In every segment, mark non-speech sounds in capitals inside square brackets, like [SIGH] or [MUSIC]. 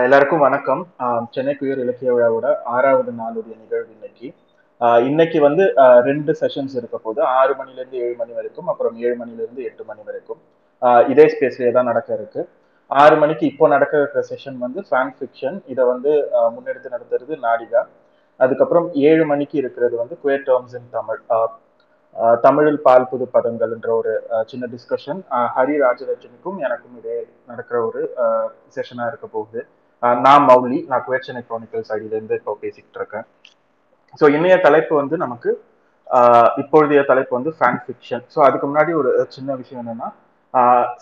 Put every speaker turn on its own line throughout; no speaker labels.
எல்லாருக்கும் வணக்கம். ஆஹ் சென்னை குயர் இலக்கிய விழாவோட ஆறாவது நாளுடைய நிகழ்வு இன்னைக்கு. இன்னைக்கு வந்து ரெண்டு செஷன்ஸ் இருக்க போது ஆறு மணில இருந்து ஏழு மணி வரைக்கும் அப்புறம் ஏழு மணில இருந்து எட்டு மணி வரைக்கும் இதே ஸ்பேஸ்லேயே தான் நடக்க இருக்கு. ஆறு மணிக்கு இப்போ நடக்க இருக்கிற செஷன் வந்து ஃபேன் ஃபிக்ஷன் இதை வந்து ஆஹ் முன்னெடுத்து நடத்துறது நாடிகா. அதுக்கப்புறம் ஏழு மணிக்கு இருக்கிறது வந்து குயர் டேர்ம்ஸ் இன் தமிழ். ஆஹ் தமிழில் பால் புது பதங்கள்ன்ற ஒரு சின்ன டிஸ்கஷன் ஹரி ராஜலட்சுமிக்கும் எனக்கும் இதே நடக்கிற ஒரு செஷனா இருக்க போகுது. நான் மௌலி நான் குவேர் சென்னை குரானிக்கல்ஸ் ஐடியிலேருந்து இப்போ பேசிக்கிட்டு இருக்கேன். ஸோ இன்றைய தலைப்பு வந்து நமக்கு இப்பொழுதைய தலைப்பு வந்து ஃபேன் ஃபிக்ஷன் ஸோ அதுக்கு முன்னாடி ஒரு சின்ன விஷயம் என்னென்னா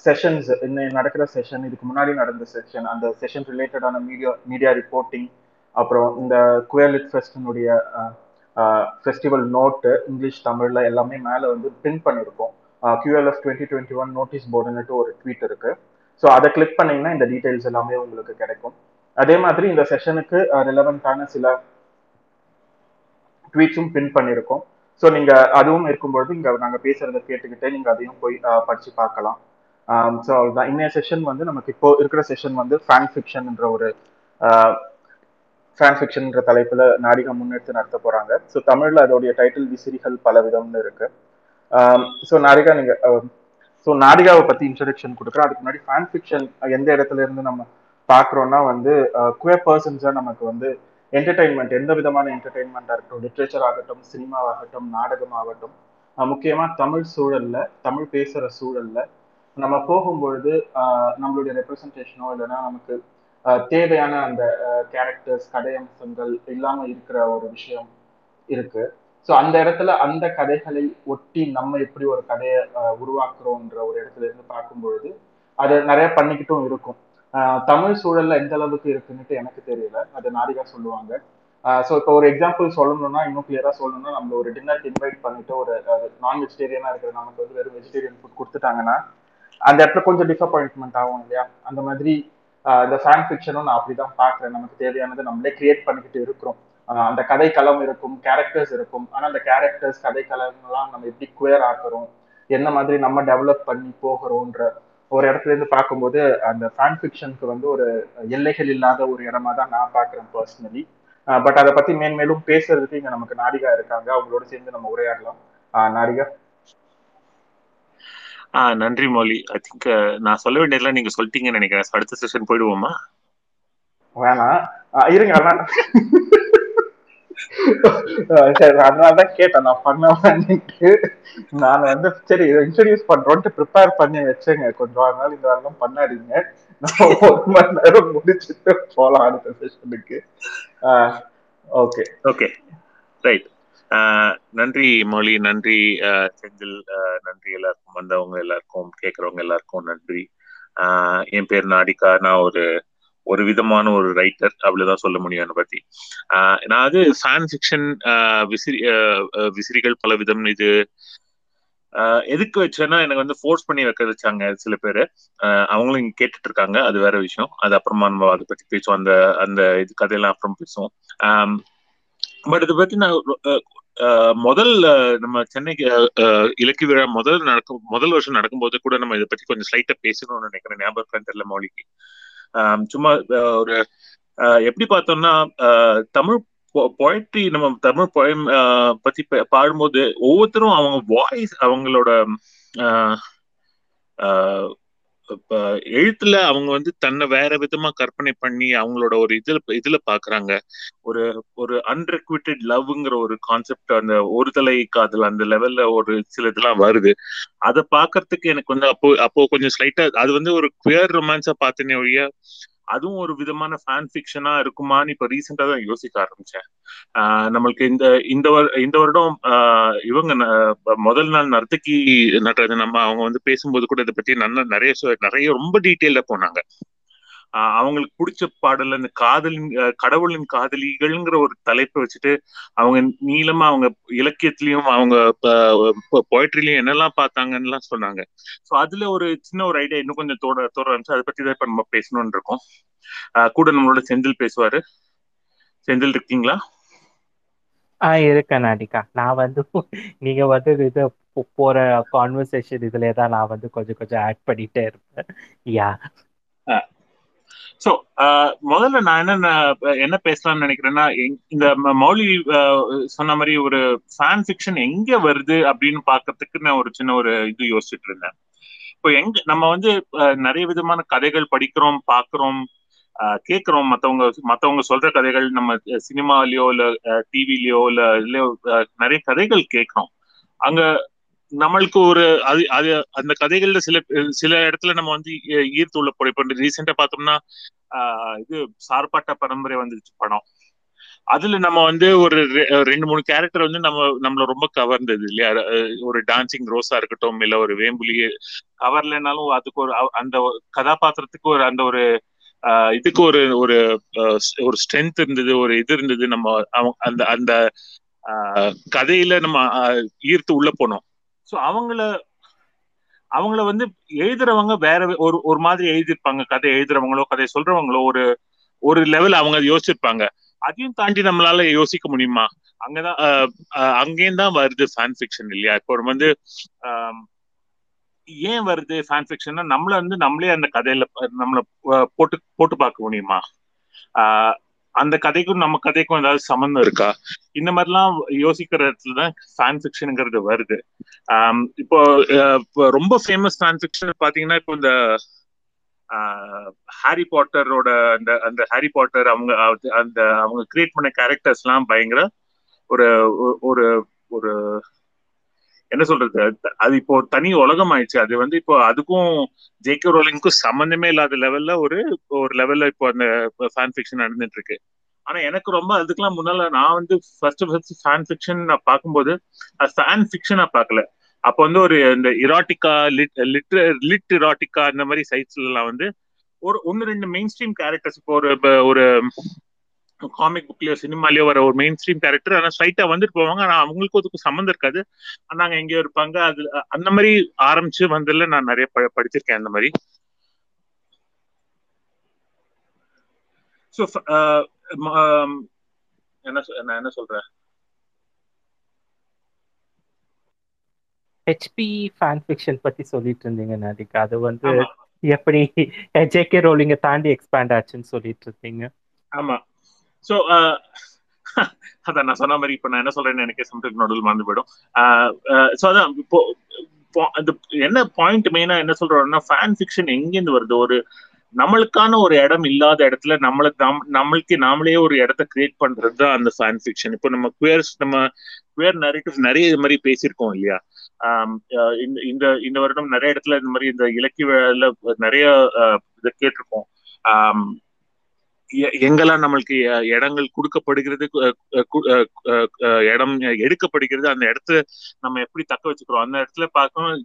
செஷன்ஸ் இன்னைக்கு நடக்கிற செஷன் இதுக்கு முன்னாடி நடந்த செஷன் அந்த செஷன் ரிலேட்டடான மீடியா மீடியா ரிப்போர்ட்டிங் அப்புறம் இந்த குயர்லிட் ஃபெஸ்டினுடைய ஃபெஸ்டிவல் நோட்டு இங்கிலீஷ் தமிழில் எல்லாமே மேலே வந்து பின் பண்ணியிருக்கோம். QLF twenty twenty one notice போர்டுன்னுட்டு ஒரு ட்வீட் இருக்குது ஸோ அதை கிளிக் பண்ணீங்கன்னா இந்த டீட்டெயில்ஸ் எல்லாமே உங்களுக்கு கிடைக்கும். அதே மாதிரி இந்த செஷனுக்கு ரிலவெண்ட்டான சில ட்வீட்ஸும் பின் பண்ணியிருக்கோம். ஸோ நீங்க அதுவும் இருக்கும்பொழுது இங்க நாங்க பேசுறத கேட்டுக்கிட்டே நீங்க அதையும் போய் படிச்சு பார்க்கலாம். ஸோ அவ்வளோதான் இன்னைய செஷன் வந்து நமக்கு இப்போ இருக்கிற செஷன் வந்து ஃபேன் ஃபிக்ஷன்ன்ற ஒரு ஃபேன் ஃபிக்ஷன்ன்ற தலைப்புல நாடிகா முன்னெடுத்து நடத்த போறாங்க. ஸோ தமிழ்ல அதோடைய டைட்டில் விசிறிகள் பல விதம்னு இருக்கு ஸோ நாடிகா நீங்க ஸோ நாடிகாவை பத்தி இன்ட்ரடக்ஷன் கொடுக்குறேன். அதுக்கு முன்னாடி ஃபேன் ஃபிக்ஷன் எந்த இடத்துல இருந்து நம்ம பார்க்குறோம்னா வந்து குவே பர்சன்ஸாக நமக்கு வந்து என்டர்டைன்மெண்ட் எந்த விதமான என்டர்டைன்மெண்ட்டாக இருக்கட்டும் லிட்ரேச்சர் ஆகட்டும் சினிமாவாகட்டும் நாடகம் ஆகட்டும் முக்கியமாக தமிழ் சூழலில் தமிழ் பேசுகிற சூழல்ல நம்ம போகும்பொழுது நம்மளுடைய ரெப்ரசன்டேஷனோ இல்லைன்னா நமக்கு தேவையான அந்த கேரக்டர்ஸ் கதையம்சங்கள் இல்லாமல் இருக்கிற ஒரு விஷயம் இருக்குது ஸோ அந்த இடத்துல அந்த கதைகளை ஒட்டி நம்ம எப்படி ஒரு கதையை உருவாக்குறோம்ன்ற ஒரு இடத்துல இருந்து பார்க்கும்பொழுது அதை நிறைய பண்ணிக்கிட்டும் இருக்கும். தமிழ் சூழல்ல எந்த அளவுக்கு இருக்குன்னுட்டு எனக்கு தெரியல. அது நாரிகா சொல்லுவாங்க. ஸோ இப்போ ஒரு எக்ஸாம்பிள் சொல்லணும்னா இன்னும் கிளியரா சொல்லணும்னா நம்ம ஒரு டின்னருக்கு இன்வைட் பண்ணிட்டு ஒரு நான் வெஜிடேரியனா இருக்கிற நமக்கு வந்து வெறும் வெஜிடேரியன் ஃபுட் கொடுத்துட்டாங்கன்னா அந்த இடத்துல கொஞ்சம் டிசப்பாயின்ட்மெண்ட் ஆகும் இல்லையா? அந்த மாதிரி இந்த ஃபேன் ஃபிக்ஷனும் நான் அப்படிதான் பாக்குறேன் நமக்கு தேவையானதை நம்மளே கிரியேட் பண்ணிக்கிட்டு இருக்கிறோம். அந்த கதை களம் இருக்கும் கேரக்டர்ஸ் இருக்கும். ஆனா அந்த கேரக்டர்ஸ் கதை களம்லாம் நம்ம எப்படி குயர் ஆக்குறோம்? என்ன மாதிரி நம்ம டெவலப் பண்ணி போகிறோம்ன்ற ஒரு இடத்துல இருந்து பார்க்கும்போது அந்த ஃபேன் ஃபிக்ஷனுக்கு வந்து ஒரு எல்லைகள் இல்லாத ஒரு இடமா தான் நான் பாக்குறேன் பர்சனலி பட் அதை பத்தி மேன்மேலும் பேசுறதுக்கு இங்க நமக்கு நாடிகா இருக்காங்க. அவங்களோட சேர்ந்து நம்ம உரையாடலாம். நாடிகா.
ஆ நன்றி மௌலி. ஐ திங்க் நான் சொல்ல வேண்டியதெல்லாம் நீங்க சொல்லிட்டீங்கன்னு நினைக்கிறேன். அடுத்த செஷன் போயிடுவோமா?
வேணாம். இருங்க சரி அதனாலதான் கேட்டேன். நான் பண்ண நான் வந்து சரி இன்ட்ரடியூஸ் பண்றோன்ட்டு ப்ரிப்பேர் பண்ணி வச்சேங்க. கொஞ்சம் அதனால இந்த வாரம் பண்ணாதீங்க. நம்ம ஒரு மணி நேரம் முடிச்சுட்டு போலாம் அடுத்த செஷனுக்கு ஓகே
ஓகே ரைட் நன்றி மொழி நன்றி செந்தில் நன்றி எல்லாருக்கும் வந்தவங்க எல்லாருக்கும் கேட்கறவங்க எல்லாருக்கும் நன்றி. என் பேர் நாடிகா. நான் ஒரு ஒரு விதமான ஒரு ரைட்டர் அவ்வளவுதான் சொல்ல முடியும் என்னை பத்தி. நான் அது ஃபேன் ஃபிக்ஷன் விசிறி விசிறிகள் பல விதம் இது எதுக்கு வச்சேன்னா எனக்கு வந்து ஃபோர்ஸ் பண்ணி வைக்க வச்சாங்க சில பேர். அவங்களும் இங்க கேட்டுட்டு இருக்காங்க அது வேற விஷயம். அது அப்புறமா நம்ம அதை பத்தி பேசுவோம். அந்த அந்த இது கதையெல்லாம் அப்புறம் பேசுவோம். பட் இதை பத்தி நான் முதல் நம்ம சென்னைக்கு இலக்கிய விழா முதல் நடக்கும் முதல் வருஷம் நடக்கும்போது கூட நம்ம இதை பத்தி கொஞ்சம் ஸ்லைட்டா பேசணும்னு நினைக்கிறேன். ஞாபகம் தெரியல மௌலிக்கு. சும்மா ஒரு எப்படி பார்த்தோம்னா தமிழ் பொயட்ரி நம்ம தமிழ் பொயம் பத்தி பாடும்போது ஒவ்வொருத்தரும் அவங்க வாய்ஸ் அவங்களோட எழுத்துல அவங்க வந்து தன்னை வேற விதமா கற்பனை பண்ணி அவங்களோட ஒரு இதுல இதுல பாக்குறாங்க. ஒரு ஒரு அன்ரெக்விட்டட் லவ்ங்கிற ஒரு கான்செப்ட் அந்த ஒருதலை காதல் அந்த லெவல்ல ஒரு சில இதெல்லாம் வருது. அதை பாக்குறதுக்கு எனக்கு வந்து அப்போ அப்போ கொஞ்சம் ஸ்லைட்டா அது வந்து ஒரு குயர் ரொமான்ஸா பார்த்தேனே ஒழிய அதுவும் ஒரு விதமான ஃபேன் ஃபிக்ஷனா இருக்குமான்னு இப்ப ரீசெண்டா தான் யோசிக்க ஆரம்பிச்சேன். நம்மளுக்கு இந்த இந்த இந்த வருடம் இவங்க முதல் நாள் நர்த்தகி நட்டது நம்ம அவங்க வந்து பேசும்போது கூட இதை பத்தி நல்ல நிறைய நிறைய ரொம்ப டீட்டெயில போனாங்க. அவங்களுக்கு பிடிச்ச பாடல் அந்த காதலின் கடவுளின் காதலிகள்ங்கிற ஒரு தலைப்பை வச்சுட்டு அவங்க நீளமா அவங்க இலக்கியத்திலயும் அவங்க பொயட்ரிலையும் என்னெல்லாம் பார்த்தாங்கன்னு சொன்னாங்க. ஸோ அதுல ஒரு சின்ன ஒரு ஐடியா இன்னும் கொஞ்சம் தோட தோட இருந்துச்சு. அதை பத்தி தான் இப்ப நம்ம பேசணும்னு இருக்கோம். கூட நம்மளோட செந்தில் பேசுவாரு. செந்தில் இருக்கீங்களா?
ஆ இருக்கேன் நாடிகா நான் வந்து நீங்க வந்து இது போற கான்வர்சேஷன் இதுல தான் நான் வந்து கொஞ்சம் கொஞ்சம் ஆட் பண்ணிட்டே இருப்பேன். யா
ஸோ uh, முதல்ல நான் என்ன என்ன பேசலாம்னு நினைக்கிறேன்னா இந்த மௌலி சொன்ன மாதிரி ஒரு ஃபேன் ஃபிக்ஷன் எங்க வருது அப்படின்னு பாக்குறதுக்கு நான் ஒரு சின்ன ஒரு இது யோசிச்சுட்டு இருந்தேன். இப்போ எங்க நம்ம வந்து நிறைய விதமான கதைகள் படிக்கிறோம் பாக்குறோம் கேட்கிறோம் மத்தவங்க மத்தவங்க சொல்ற கதைகள் நம்ம சினிமாலயோ இல்ல டிவிலயோ இல்ல இல்லையோ நிறைய கதைகள் கேட்கிறோம் அங்க நம்மளுக்கு ஒரு அது அது அந்த கதைகள்ல சில சில இடத்துல நம்ம வந்து ஈர்த்து உள்ள போறோம் இப்போ ரீசெண்டா பார்த்தோம்னா இது சார்பாட்ட பரம்பரை வந்துருச்சு படம். அதுல நம்ம வந்து ஒரு ரெண்டு மூணு கேரக்டர் வந்து நம்ம நம்மள ரொம்ப கவர்ந்தது இல்லையா? ஒரு டான்சிங் ரோஸா இருக்கட்டும் இல்ல ஒரு வேம்புலி கவர்லனாலும் அதுக்கு ஒரு அந்த கதாபாத்திரத்துக்கு ஒரு அந்த ஒரு இதுக்கு ஒரு ஒரு ஒரு ஸ்ட்ரென்த் இருந்தது ஒரு இது இருந்தது. நம்ம அந்த அந்த கதையில நம்ம ஈர்த்து உள்ள போனோம். ஸோ அவங்கள அவங்கள வந்து எழுதுறவங்க வேற ஒரு ஒரு மாதிரி எழுதியிருப்பாங்க. கதை எழுதுறவங்களோ கதை சொல்றவங்களோ ஒரு ஒரு லெவல் அவங்க யோசிச்சிருப்பாங்க. அதையும் தாண்டி நம்மளால யோசிக்க முடியுமா? அங்கதான் அங்கேயும் தான் வருது ஃபேன் ஃபிக்ஷன் இல்லையா? இப்போ வந்து ஏன் வருது ஃபேன் ஃபிக்ஷன்னா நம்மள வந்து நம்மளே அந்த கதையில நம்மள போட்டு போட்டு பார்க்க முடியுமா? அந்த கதைக்கும் நம்ம கதைக்கும் ஏதாவது சம்மந்தம் இருக்கா? இந்த மாதிரிலாம் யோசிக்கிற இடத்துல தான் ஃபேன் ஃபிக்ஷனுங்கிறது வருது. இப்போ ரொம்ப ஃபேமஸ் ஃபேன் ஃபிக்ஷன் பாத்தீங்கன்னா இப்போ இந்த ஹாரி பாட்டரோட அந்த அந்த ஹாரி பாட்டர் அவங்க அந்த அவங்க கிரியேட் பண்ண கேரக்டர்ஸ் எல்லாம் பயங்கர ஒரு ஒரு ஒரு என்ன சொல்றது? அது இப்போ தனி உலகம் ஆயிடுச்சு அது வந்து இப்போ அதுக்கும் ஜேகே ரோலிங்க்கும் சம்மந்தமே இல்லாத லெவல்ல ஒரு ஒரு லெவல்ல இப்போ அந்த ஃபேன் ஃபிக்ஷன் நடந்துட்டு இருக்கு ஆனா எனக்கு ரொம்ப அதுக்கெல்லாம் முன்னால நான் வந்து ஃபர்ஸ்ட் ஃபர்ஸ்ட் ஃபேன் ஃபிக்ஷன் நான் பார்க்கும்போது அது ஃபேன் ஃபிக்ஷனா பார்க்கல. அப்போ வந்து ஒரு இந்த erotica lit lit lit erotica அந்த மாதிரி சைட்ஸ்ல எல்லாம் வந்து ஒரு ஒன்னு ரெண்டு மெயின் ஸ்ட்ரீம் கேரக்டர்ஸ் இப்போ ஒரு ஒரு காமிக் புக்லயோ சினிமாலயோ வர ஒரு மெயின் ஸ்ட்ரீம் கேரக்டர் ஆனா ஸ்ட்ரைட்டா வந்துட்டு போவாங்க. ஆனா அவங்களுக்கும் அதுக்கு சம்மந்தம் இருக்காது. நாங்க எங்கேயோ இருப்பாங்க. அது அந்த மாதிரி ஆரம்பிச்சு வந்ததுல நான் நிறைய படிச்சிருக்கேன் அந்த மாதிரி. ஸோ என்ன நான் என்ன சொல்றேன்?
ஹெச்பி ஃபேன் ஃபிக்ஷன் பத்தி சொல்லிட்டு இருந்தீங்க நாதிகா. அது வந்து எப்படி ஜேகே ரோலிங்க தாண்டி எக்ஸ்பேண்ட் ஆச்சுன்னு சொல்லிட்டு இருந்தீங்க.
ஆமா. ஸோ uh, [LAUGHS] அதான் நான் சொன்ன மாதிரி இப்போ நான் என்ன சொல்றேன்னு எனக்கே சம்திங் நடுவில் மறந்து போயிடும். Uh, uh, ஸோ அதான் இப்போ அந்த என்ன பாயிண்ட் மெயினா என்ன சொல்றோம்னா ஃபேன் ஃபிக்ஷன் எங்கேருந்து வருது? ஒரு நம்மளுக்கான ஒரு இடம் இல்லாத இடத்துல நம்மளுக்கு நம் நம்மளுக்கு நாமளே ஒரு இடத்த கிரியேட் பண்றது தான் அந்த ஃபேன் ஃபிக்ஷன் இப்போ நம்ம குயர்ஸ் நம்ம குயர் நரேட்டிவ்ஸ் நிறைய இது மாதிரி பேசியிருக்கோம் இல்லையா? Um, இந்த இந்த இந்த வருடம் நிறைய இடத்துல இந்த மாதிரி இந்த இலக்கிய நிறைய இதை கேட்டிருக்கோம். Um, எங்கெல்லாம் நம்மளுக்கு இடங்கள் கொடுக்கப்படுகிறது இடம் எடுக்கப்படுகிறது அந்த இடத்த நம்ம எப்படி தக்க வச்சுக்கிறோம்? அந்த இடத்துல பார்க்கணும்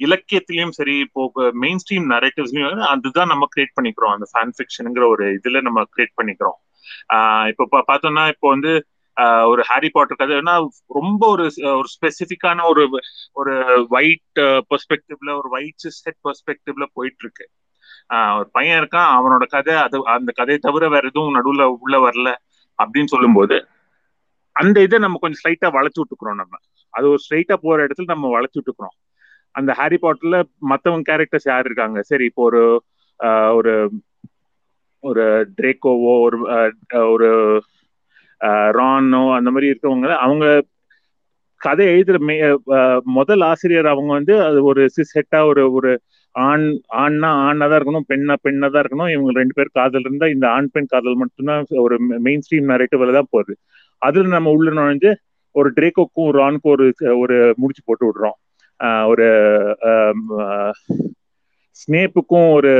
இலக்கியத்திலயும் சரி இப்போ மெயின் ஸ்ட்ரீம் நரேட்டிவ்ஸ்லயும் அதுதான் நம்ம கிரியேட் பண்ணிக்கிறோம். அந்த ஃபேன் ஃபிக்ஷனுங்கிற ஒரு இதுல நம்ம கிரியேட் பண்ணிக்கிறோம். ஆஹ் இப்போ பார்த்தோம்னா இப்போ வந்து ஒரு ஹாரி பாட்டர் கதைனா ரொம்ப ஒரு ஒரு ஸ்பெசிபிக்கான ஒரு ஒரு ஒயிட் பெர்ஸ்பெக்டிவ்ல ஒரு ஒயிட் செட் பெர்ஸ்பெக்டிவ்ல போயிட்டு இருக்கு ஒரு பையன் இருக்கான் அவனோட கதை அது அந்த கதையை தவிர வேற எதுவும் நடுவுல உள்ள வரல அப்படின்னு சொல்லும்போது அந்த இதை நம்ம கொஞ்சம் ஸ்ட்ரைட்டா வளைச்சு விட்டுக்கிறோம் நம்ம. அது ஒரு ஸ்ட்ரைட்டா போற இடத்துல நம்ம வளைச்சு விட்டுக்கிறோம். அந்த ஹாரி பாட்டர்ல மத்தவங்க கேரக்டர்ஸ் யார் இருக்காங்க? சரி இப்போ ஒரு ஒரு ஒரு ட்ரேக்கோவோ ஒரு ஒரு ரானோ அந்த மாதிரி இருக்கவங்க அவங்க கதை எழுதுற மே முதல் ஆசிரியர் அவங்க வந்து அது ஒரு செட்டா ஒரு ஒரு ஆண் ஆண்னா ஆணா தான் இருக்கணும் பெண்ணா பெண்ணா தான் இருக்கணும். இவங்க ரெண்டு பேர் காதல் இருந்தா இந்த ஆண் பெண் காதல் மட்டும்தான் ஒரு மெயின் ஸ்ட்ரீம் நரேட்டிவ்ல தான் போகுது. அதுல நம்ம உள்ள நுழைஞ்சு ஒரு ட்ரேக்கோக்கும் ஒரு ஆணுக்கும் ஒரு ஒரு முடிச்சு போட்டு விடுறோம். ஒரு ஸ்னேப்புக்கும் ஒரு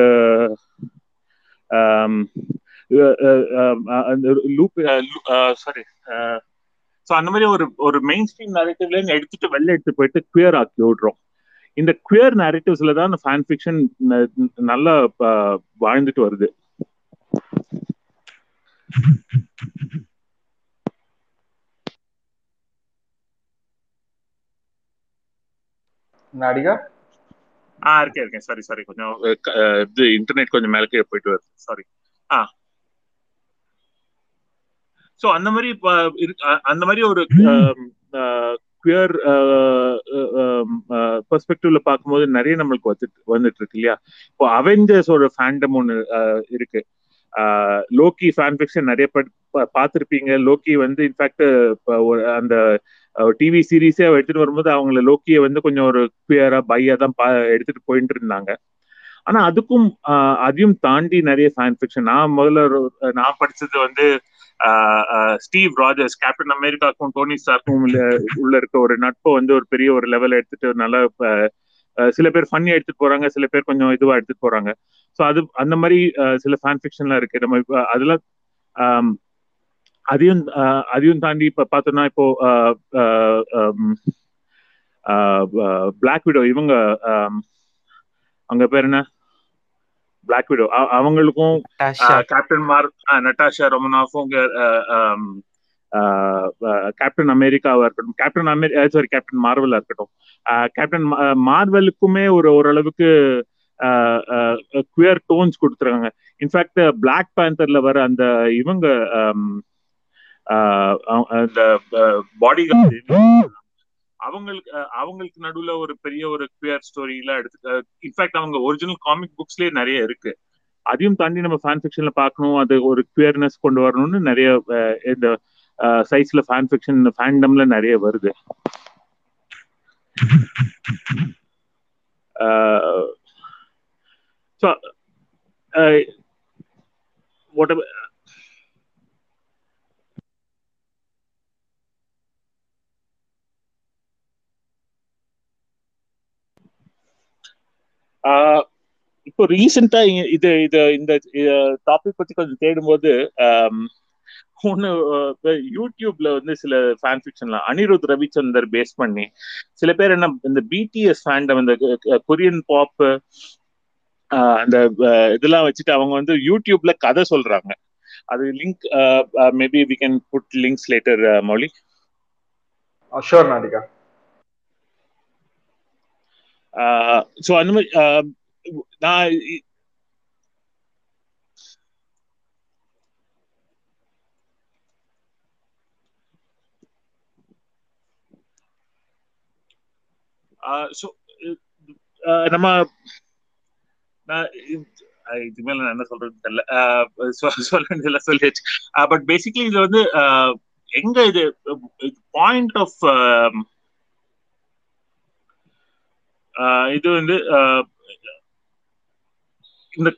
லூப் சாரி ஸோ அந்த மாதிரி ஒரு ஒரு மெயின் ஸ்ட்ரீம் நேரட்டிவ்ல எடுத்துட்டு வெளில எடுத்து போயிட்டு குயர் ஆக்கி விடுறோம். இந்த குயர் நேரட்டிவ்ஸ்ல தான் அந்த ஃபேன் ஃபிக்ஷன் நல்லா வாழ்ந்துட்டு வருது.
நாடிகா?
ஆ இருக்கேன் இருக்கேன். சாரி சாரி கொஞ்சம் இது இன்டர்நெட் கொஞ்சம் மேலே போயிட்டு வருது. சாரி ஆ. ஸோ அந்த மாதிரி அந்த மாதிரி ஒரு குயர் பெர்ஸ்பெக்டிவ்ல பார்க்கும்போது நிறைய நம்மளுக்கு வந்துட்டு வந்துட்டு இருக்கு இல்லையா? இப்போ அவெஞ்சர்ஸோட ஃபேண்டம் ஒன்று இருக்கு. லோக்கி ஃபேன் ஃபிக்ஷன் நிறைய பார்த்துருப்பீங்க. லோக்கி வந்து இன்ஃபேக்ட் அந்த டிவி சீரீஸே எடுத்துட்டு வரும்போது அவங்கள லோக்கியை வந்து கொஞ்சம் ஒரு குயரா பையா தான் எடுத்துட்டு போயிட்டு இருந்தாங்க. ஆனா அதுக்கும் அதையும் தாண்டி நிறைய ஃபேன் ஃபிக்ஷன் நான் முதல்ல நான் படிச்சது வந்து ஸ்டீவ் ராஜர்ஸ் கேப்டன் அமெரிக்காக்கும் டோனி ஸ்டார்க்கும் உள்ள இருக்க ஒரு நட்பை வந்து ஒரு பெரிய ஒரு லெவல் எடுத்துட்டு நல்லா சில பேர் ஃபன்னி எடுத்துட்டு போறாங்க சில பேர் கொஞ்சம் இதுவா எடுத்துட்டு போறாங்க. ஸோ அது அந்த மாதிரி சில ஃபேன் ஃபிக்ஷன்லாம் இருக்கு. நம்ம அதெல்லாம் அதையும் அதையும் தாண்டி இப்ப பார்த்தோம்னா இப்போ பிளாக் விடோ இவங்க அவங்க பேர் என்ன? பிளாக் விடோ அவங்களுக்கும் கேப்டன் மார் நட்டாஷா ரொமனாஃபும் கேப்டன் அமெரிக்காவா இருக்கட்டும். கேப்டன் அமெரிக்கா சாரி கேப்டன் மார்வலா இருக்கட்டும். கேப்டன் மார்வலுக்குமே ஒரு ஓரளவுக்கு குயர் டோன்ஸ் கொடுத்துருக்காங்க. இன்ஃபேக்ட் பிளாக் பேந்தர்ல வர அந்த இவங்க அந்த பாடி அவங்களுக்கு அவங்களுக்கு நடுவுல ஒரு பெரிய ஒரு குயர் ஸ்டோரி எல்லாம் எடுத்து இன்ஃபேக்ட் அவங்க ஒரிஜினல் காமிக் புக்ஸ்லயே நிறைய இருக்கு. அதையும் தாண்டி நம்ம ஃபேன் ஃபிக்ஷன்ல பார்க்கணும் அது ஒரு குயர்னஸ் கொண்டு வரணும்னு நிறைய இந்த சைஸ்ல ஃபேன் ஃபிக்ஷன் ஃபேண்டம்ல நிறைய வருது. ஸோ இப்போ ரீசெண்டா இது இது இந்த டாபிக் பத்தி கொஞ்சம் தேடும்போது ஒன்று யூடியூப்ல வந்து சில ஃபேன் ஃபிக்ஷன்ல அனிருத் ரவிச்சந்தர் பேஸ் பண்ணி சில பேர் என்ன இந்த பிடிஎஸ் ஃபேண்டம் இந்த கொரியன் பாப் அந்த இதெல்லாம் வச்சுட்டு அவங்க வந்து யூடியூப்ல கதை சொல்றாங்க. அது link maybe we can put links later Mouli.
Sure Nadika
so அந்த மாதிரி நான் ஸோ நம்ம uh, இது மேல நான் என்ன சொல்றது தெரியல. Uh, [LAUGHS] சொல்ல வேண்டியதுல சொல்லியாச்சு. பட் பேசிக்லி இது வந்து uh, எங்க இது பாயிண்ட் ஆஃப் இது வந்து இந்த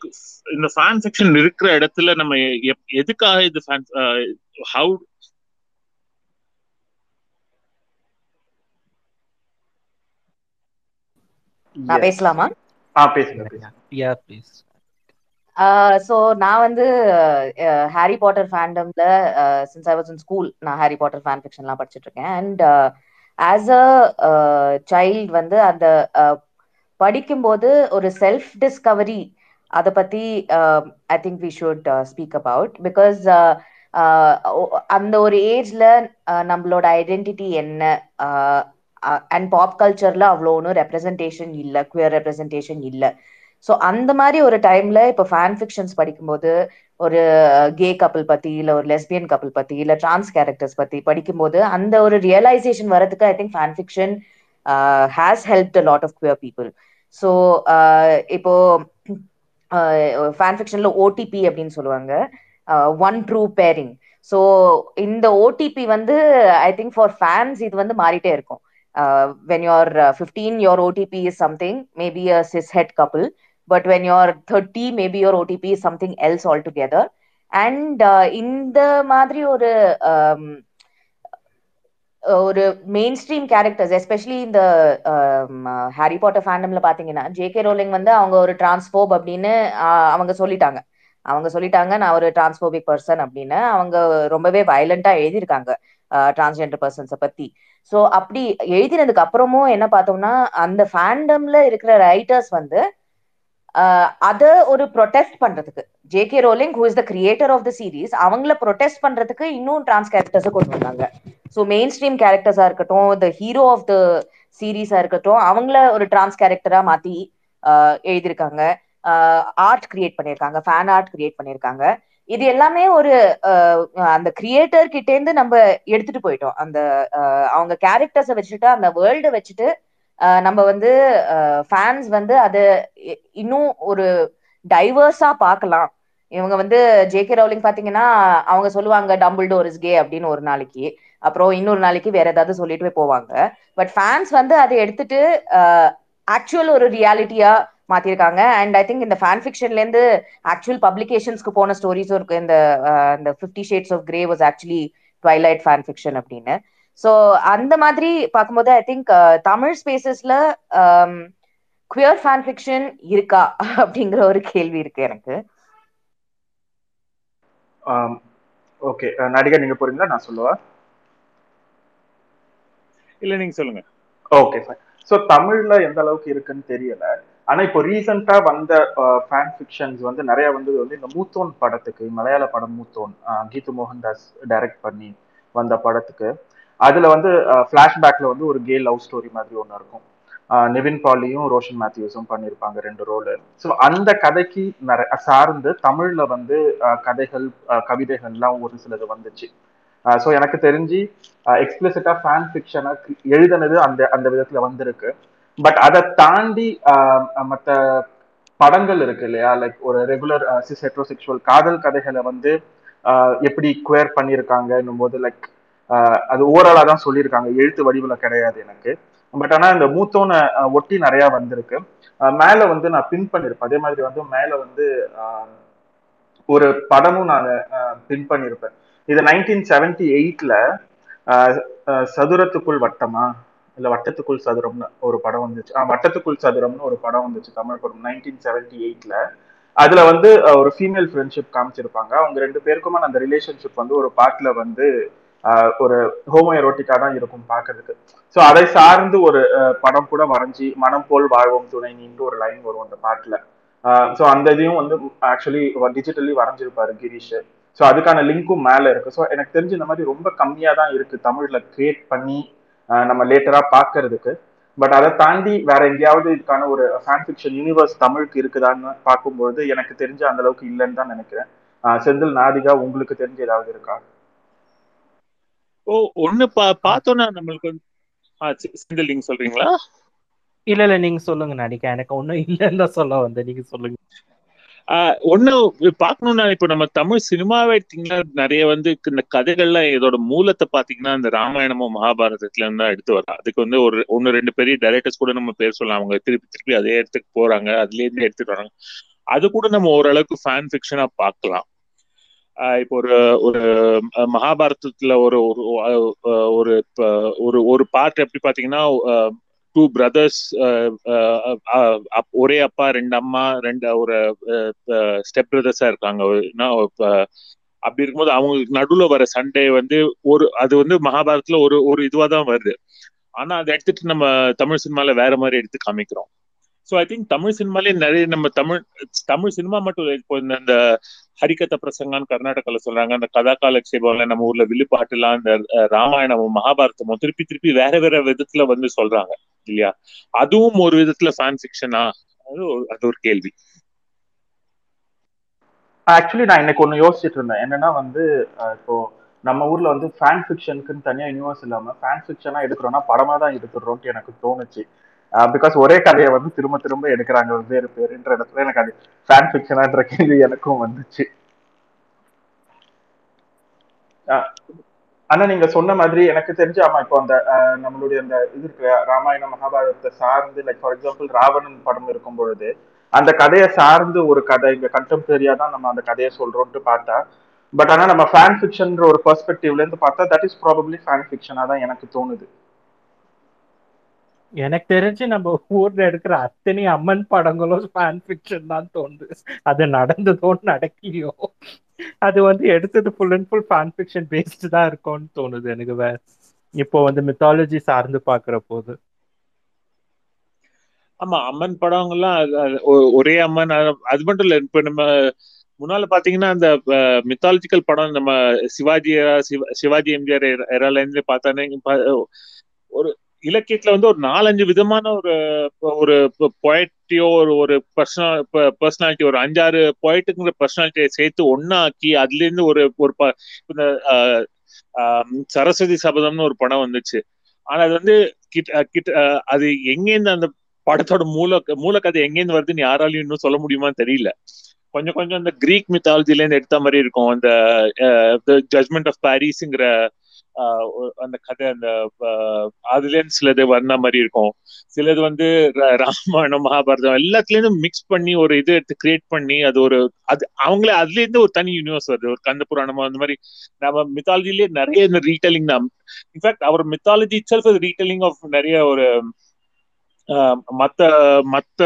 இந்த ஃபேன் செக்ஷன் இருக்கிற இடத்துல நம்ம எதுக்காக இது ஃபேன் ஹவு
பேசலாமா?
யா ப்ளீஸ்
ஸோ நான் வந்து Harry Potter ஃபேண்டம்ல since I was in school நான் ஹாரி பாட்டர் ஃபேன் ஃபிக்ஷன்லாம் படிச்சுட்டு இருக்கேன். அண்ட் ஆஸ் அ சைல்ட் வந்து அந்த uh, படிக்கும்போது ஒரு செல்ஃப் டிஸ்கவரி அதை பத்தி I think we should speak about because அந்த ஒரு ஏஜ்ல uh, நம்மளோட ஐடென்டிட்டி என்ன அண்ட் பாப் கல்ச்சர்ல அவ்வளோ ஒன்றும் ரெப்ரசன்டேஷன் இல்லை குயர் ரெப்ரசன்டேஷன் இல்லை. ஸோ அந்த மாதிரி ஒரு டைம்ல இப்போ ஃபேன் ஃபிக்ஷன்ஸ் படிக்கும்போது ஒரு கே கப்பல் பத்தி இல்லை ஒரு லெஸ்பியன் கப்பல் பத்தி இல்லை டிரான்ஸ் கேரக்டர்ஸ் பத்தி படிக்கும்போது அந்த ஒரு ரியலைசேஷன் வரதுக்கு I think fan fiction has help a lot of queer people so இப்போ ஃபேன் ஃபிக்ஷன்ல ஓடிபி அப்படின்னு சொல்லுவாங்க. ஒன் ட்ரூ பேரிங் ஸோ இந்த ஓடிபி வந்து ஐ திங்க் ஃபார் ஃபேன்ஸ் இது வந்து மாறிட்டே இருக்கும். When you're fifteen your OTP is something maybe a cis het couple but when you're thirty maybe your OTP something else altogether and இந்த மாதிரி ஒரு ஒரு மெயின் ஸ்ட்ரீம் கேரக்டர்ஸ் எஸ்பெஷலி இந்த Harry Potter ஃபேண்டம்ல பாத்தீங்கன்னா ஜே கே ரோலிங் வந்து அவங்க ஒரு டிரான்ஸ்போப் அப்படின்னு அவங்க சொல்லிட்டாங்க. அவங்க சொல்லிட்டாங்க நான் ஒரு டிரான்ஸ்போபிக் பர்சன் அப்படின்னு. அவங்க ரொம்பவே வயலண்டா எழுதியிருக்காங்க டிரான்ஸ்ஜெண்டர் பர்சன்ஸை பத்தி. ஸோ அப்படி எழுதினதுக்கு அப்புறமும் என்ன பார்த்தோம்னா அந்த ஃபேண்டம்ல இருக்கிற ரைட்டர்ஸ் வந்து அதை ஒரு ப்ரொடெஸ்ட் பண்றதுக்கு. J K Rowling who is the creator of the series அவங்கள ப்ரொடெஸ்ட் பண்றதுக்கு இன்னும் டிரான்ஸ் கேரக்டர்ஸை கொண்டு வந்தாங்க. ஸோ மெயின் ஸ்ட்ரீம் கேரக்டர்ஸா இருக்கட்டும் த ஹீரோ ஆஃப் த சீரீஸா இருக்கட்டும் அவங்கள ஒரு டிரான்ஸ் கேரக்டரா மாத்தி எழுதியிருக்காங்க. ஆர்ட் கிரியேட் பண்ணியிருக்காங்க ஃபேன் ஆர்ட் கிரியேட் பண்ணியிருக்காங்க. இது எல்லாமே ஒரு அந்த கிரியேட்டர் கிட்டேருந்து நம்ம எடுத்துட்டு போயிட்டோம். அந்த அவங்க கேரக்டர்ஸை வச்சுட்டு அந்த வேர்ல்டை வச்சுட்டு நம்ம வந்து ஃபேன்ஸ் வந்து அது இன்னும் ஒரு டைவர்ஸா பார்க்கலாம். இவங்க வந்து ஜே கே ரவுலிங் பாத்தீங்கன்னா அவங்க சொல்லுவாங்க டம்பிள் டோர் இஸ் கே அப்படின்னு ஒரு நாளைக்கு. அப்புறம் இன்னொரு நாளைக்கு வேற ஏதாவது சொல்லிட்டு போவாங்க. பட் ஃபேன்ஸ் வந்து அதை எடுத்துட்டு ஆக்சுவல் ஒரு ரியாலிட்டியா மாத்திருக்காங்க. அண்ட் ஐ திங்க் இந்த ஃபேன் ஃபிக்ஷன்ல இருந்து ஆக்சுவல் பப்ளிகேஷன்ஸ்க்கு போன ஸ்டோரிஸும் இருக்கு. இந்த இந்த Fifty Shades of Grey was actually Twilight fan fiction அப்படின்னு. ஸோ அந்த மாதிரி பார்க்கும்போது ஐ திங்க் தமிழ் ஸ்பேசஸ்ல குவியர் ஃபேன் ஃபிக்ஷன் இருக்கா? [LAUGHS] அப்படிங்கிற ஒரு கேள்வி இருக்கு எனக்கு.
ஓகே நடிகர் நீங்க போறீங்களா நான் சொல்லுவா?
இல்ல நீங்க சொல்லுங்க.
ஓகே ஃபைன் ஸோ தமிழ்ல எந்த அளவுக்கு இருக்குன்னு தெரியல. ஆனா இப்போ ரீசெண்டா வந்த ஃபேன் ஃபிக்ஷன்ஸ் வந்து நிறைய வந்தது வந்து இந்த மூத்தோன் படத்துக்கு மலையாள படம் மூத்தோன் கீது மோகன்தாஸ் டைரக்ட் பண்ணி வந்த படத்துக்கு. அதுல வந்து ஃபிளாஷ்பேக்ல வந்து ஒரு கே லவ் ஸ்டோரி மாதிரி ஒன்று இருக்கும். நிவின் பாலியும் ரோஷன் மேத்யூஸும் பண்ணியிருப்பாங்க ரெண்டு ரோலு ஸோ அந்த கதைக்கு நிறைய சார்ந்து தமிழ்ல வந்து கதைகள் கவிதைகள்லாம் ஒரு சிலது வந்துச்சு. ஸோ எனக்கு தெரிஞ்சு எக்ஸ்பிளிசிட்டா ஃபேன் ஃபிக்ஷனை எழுதினது அந்த அந்த விதத்துல வந்திருக்கு. பட் அதை தாண்டி மற்ற படங்கள் இருக்கு இல்லையா? லைக் ஒரு ரெகுலர் சிஸ் ஹெட்ரோசெக்சுவல் காதல் கதைகளை வந்து எப்படி குவேர் பண்ணியிருக்காங்கன்னும் போது லைக் அது ஓவராலா தான் சொல்லியிருக்காங்க. எழுத்து வடிவில் கிடையாது எனக்கு. பட் ஆனால் இந்த மூத்தோனை ஒட்டி நிறைய வந்திருக்கு. மேல வந்து நான் பின் பண்ணியிருப்பேன் அதே மாதிரி வந்து மேல வந்து ஒரு படமும் நான் பின் பண்ணியிருப்பேன் இது நைன்டீன் செவன்டி எயிட்ல சதுரத்துக்குள் வட்டமா? இல்ல வட்டத்துக்குள் சதுரம்னு ஒரு படம் வந்துச்சு. வட்டத்துக்குள் சதுரம்னு ஒரு படம் வந்துச்சு. தமிழ் படம் நைன்டீன் செவன்டி எயிட்ல அதுல வந்து ஒரு ஃபீமேல் ஃப்ரெண்ட்ஷிப் காமிச்சிருப்பாங்க. அவங்க ரெண்டு பேருக்குமான அந்த ரிலேஷன்ஷிப் வந்து ஒரு பாட்டுல வந்து ஒரு ஹோமோ எரோட்டிக்கா தான் இருக்கும் பாக்குறதுக்கு ஸோ அதை சார்ந்து ஒரு படம் கூட வரைஞ்சி மனம் போல் வாழ்வோம் துணை நீண்டு ஒரு லைன் வரும் அந்த பாட்டுல. ஸோ அந்த இதையும் வந்து ஆக்சுவலி டிஜிட்டலி வரைஞ்சிருப்பாரு கிரீஷ். ஸோ அதுக்கான லிங்க்கும் மேல இருக்கு. ஸோ எனக்கு தெரிஞ்சு இந்த மாதிரி ரொம்ப கம்மியா தான் இருக்கு தமிழ்ல கிரியேட் பண்ணி நம்ம லேட்டரா பாக்குறதுக்கு பட் அதை தாண்டி வேற எங்கேயாவது இதுக்கான ஒரு ஃபேன் ஃபிக்ஷன் யூனிவர்ஸ் தமிழுக்கு இருக்குதான்னு பார்க்கும்பொழுது எனக்கு தெரிஞ்ச அந்த அளவுக்கு இல்லைன்னு தான் நினைக்கிறேன். செந்தில் நாதிகா உங்களுக்கு தெரிஞ்ச ஏதாவது இருக்கா?
ஓ ஒண்ணு பா பார்த்தோன்னா நம்மளுக்கு வந்து செந்தில் நீங்க சொல்றீங்களா?
இல்ல இல்ல நீங்க சொல்லுங்க நடிக்க எனக்கு ஒண்ணும் இல்லைன்னு தான் சொல்ல வந்தேன். நீங்க சொல்லுங்க.
ஒண்ணு பாக்கணும்னா இப்ப நம்ம தமிழ் சினிமாவை எடுத்தீங்கன்னா நிறைய வந்து இந்த கதைகள்லாம் இதோட மூலத்தை பாத்தீங்கன்னா இந்த ராமாயணமும் மகாபாரதத்துல இருந்து தான் எடுத்து வரலாம் அதுக்கு வந்து ஒரு ஒன்னு ரெண்டு பெரிய டைரக்டர்ஸ் கூட நம்ம பேர் சொல்லலாம். அவங்க திருப்பி திருப்பி அதே இடத்துக்கு போறாங்க. அதுல இருந்து எடுத்துட்டு வராங்க. அது கூட நம்ம ஓரளவுக்கு ஃபேன் ஃபிக்ஷனா பார்க்கலாம். இப்போ ஒரு ஒரு மகாபாரதத்துல ஒரு ஒரு ஒரு ஒரு பார்ட் எப்படி பாத்தீங்கன்னா டூ பிரதர்ஸ் ஒரே அப்பா ரெண்டு அம்மா ரெண்டு ஒரு ஸ்டெப் பிரதர்ஸா இருக்காங்க. அப்படி இருக்கும்போது அவங்களுக்கு நடுவுல வர சண்டே வந்து ஒரு அது வந்து மகாபாரதத்துல ஒரு ஒரு இதுவா தான் வருது. ஆனா அதை எடுத்துட்டு நம்ம தமிழ் சினிமால வேற மாதிரி எடுத்து காமிக்கிறோம். ஸோ ஐ திங்க் தமிழ் சினிமாலே நிறைய நம்ம தமிழ் தமிழ் சினிமா மட்டும் இப்போ இந்த ஹரிகத பிரசங்கான்னு கர்நாடகால சொல்றாங்க அந்த கதா காலக்ஷேபம்ல நம்ம ஊர்ல வில்லுப்பாட்டுலாம் இந்த ராமாயணமும் மகாபாரதமும் திருப்பி திருப்பி வேற வேற விதத்துல வந்து சொல்றாங்க இல்லையா? அதுவும் ஒரு விதத்துல ஃபேன் ஃபிக்ஷனா அது அது ஒரு கேள்வி.
ஆக்சுவலி நான் இன்னைக்கு ஒன்று யோசிச்சுட்டு இருந்தேன். என்னன்னா வந்து இப்போ நம்ம ஊர்ல வந்து ஃபேன் ஃபிக்ஷனுக்குன்னு தனியா யூனிவர்ஸ் இல்லாம ஃபேன் ஃபிக்ஷனாக எடுக்கிறோம்னா படமா தான் எடுத்துடுறோம்ட்டு எனக்கு தோணுச்சு. பிகாஸ் ஒரே கதையை வந்து திரும்ப திரும்ப எடுக்கிறாங்க வெவ்வேறு பேருன்ற இடத்துல எனக்கு அது ஃபேன் ஃபிக்ஷனான்ற கேள்வி எனக்கும் வந்துச்சு. ஆனா நீங்க சொன்ன மாதிரி எனக்கு தெரிஞ்சு ஆமா இப்போ அந்த நம்மளுடைய அந்த இது இருக்கு ராமாயண மகாபாரதத்தை சார்ந்து லைக் ஃபார் எக்ஸாம்பிள் ராவணன் படம் இருக்கும் பொழுது அந்த கதையை சார்ந்து ஒரு கதை இங்க கண்டெம்பரரியா தான் நம்ம அந்த கதையை சொல்றோம்ட்டு பார்த்தா பட் ஆனா நம்ம ஃபேன் ஃபிக்ஷன்ன்ற ஒரு பெர்ஸ்பெக்டிவ்ல இருந்து பார்த்தா தட் இஸ் ப்ராபப்ளி ஃபேன் ஃபிக்ஷனா தான் எனக்கு தோணுது.
எனக்கு தெரிஞ்சு நம்ம ஊர்ல எடுக்கிற அத்தனை அம்மன் படங்களும் ஃபேன் ஃபிக்ஷன் தான் தோணுது. அது நடந்ததோ நடக்கியோ அது வந்து எடுத்தது full and full fan fiction based தான் இருக்கும்னு தோணுது எனக்கு இப்போ வந்து மித்தாலஜி சார்ந்து பாக்குற போது.
ஆமா அம்மன் படங்கள்லாம் ஒரே அம்மன் அது மட்டும் இல்ல இப்ப நம்ம முன்னால பாத்தீங்கன்னா அந்த மித்தாலஜிக்கல் படம் நம்ம சிவாஜி சிவாஜி எம்ஜிஆர் எரால இருந்து பார்த்தானே ஒரு இலக்கியத்துல வந்து ஒரு நாலஞ்சு விதமான ஒரு ஒரு பொயட்டியோ ஒரு ஒரு பர்சனல் பர்சனாலிட்டி ஒரு அஞ்சாறு பொயட்டுங்கிற பர்சனாலிட்டியை சேர்த்து ஒன்னாக்கி அதுல இருந்து ஒரு ஒரு இந்த சரஸ்வதி சபதம்னு ஒரு படம் வந்துச்சு. ஆனா அது வந்து கிட்ட கிட்ட அது எங்கேருந்து அந்த படத்தோட மூல மூலக்கதை எங்கேருந்து வருதுன்னு யாராலையும் இன்னும் சொல்ல முடியுமான்னு தெரியல. கொஞ்சம் கொஞ்சம் அந்த கிரீக் மித்தாலஜில இருந்து எடுத்த மாதிரி இருக்கும். அந்த ஜட்மெண்ட் ஆஃப் பாரிஸ்ங்கிற அந்த கதை அந்த அதுல இருந்து சிலது வர்ண மாதிரி இருக்கும். சிலது வந்து ராமாயணம் மகாபாரதம் எல்லாத்துலேருந்து மிக்ஸ் பண்ணி ஒரு இது எடுத்து கிரியேட் பண்ணி அது ஒரு அது அவங்களே அதுல இருந்து ஒரு தனி யூனிவர்ஸ் வருது. ஒரு கந்த புராணமா அந்த மாதிரி நம்ம மித்தாலஜிலேயே நிறைய இந்த ரீடெலிங் தான். In fact our mythology self retelling of நிறைய ஒரு மத்த மத்த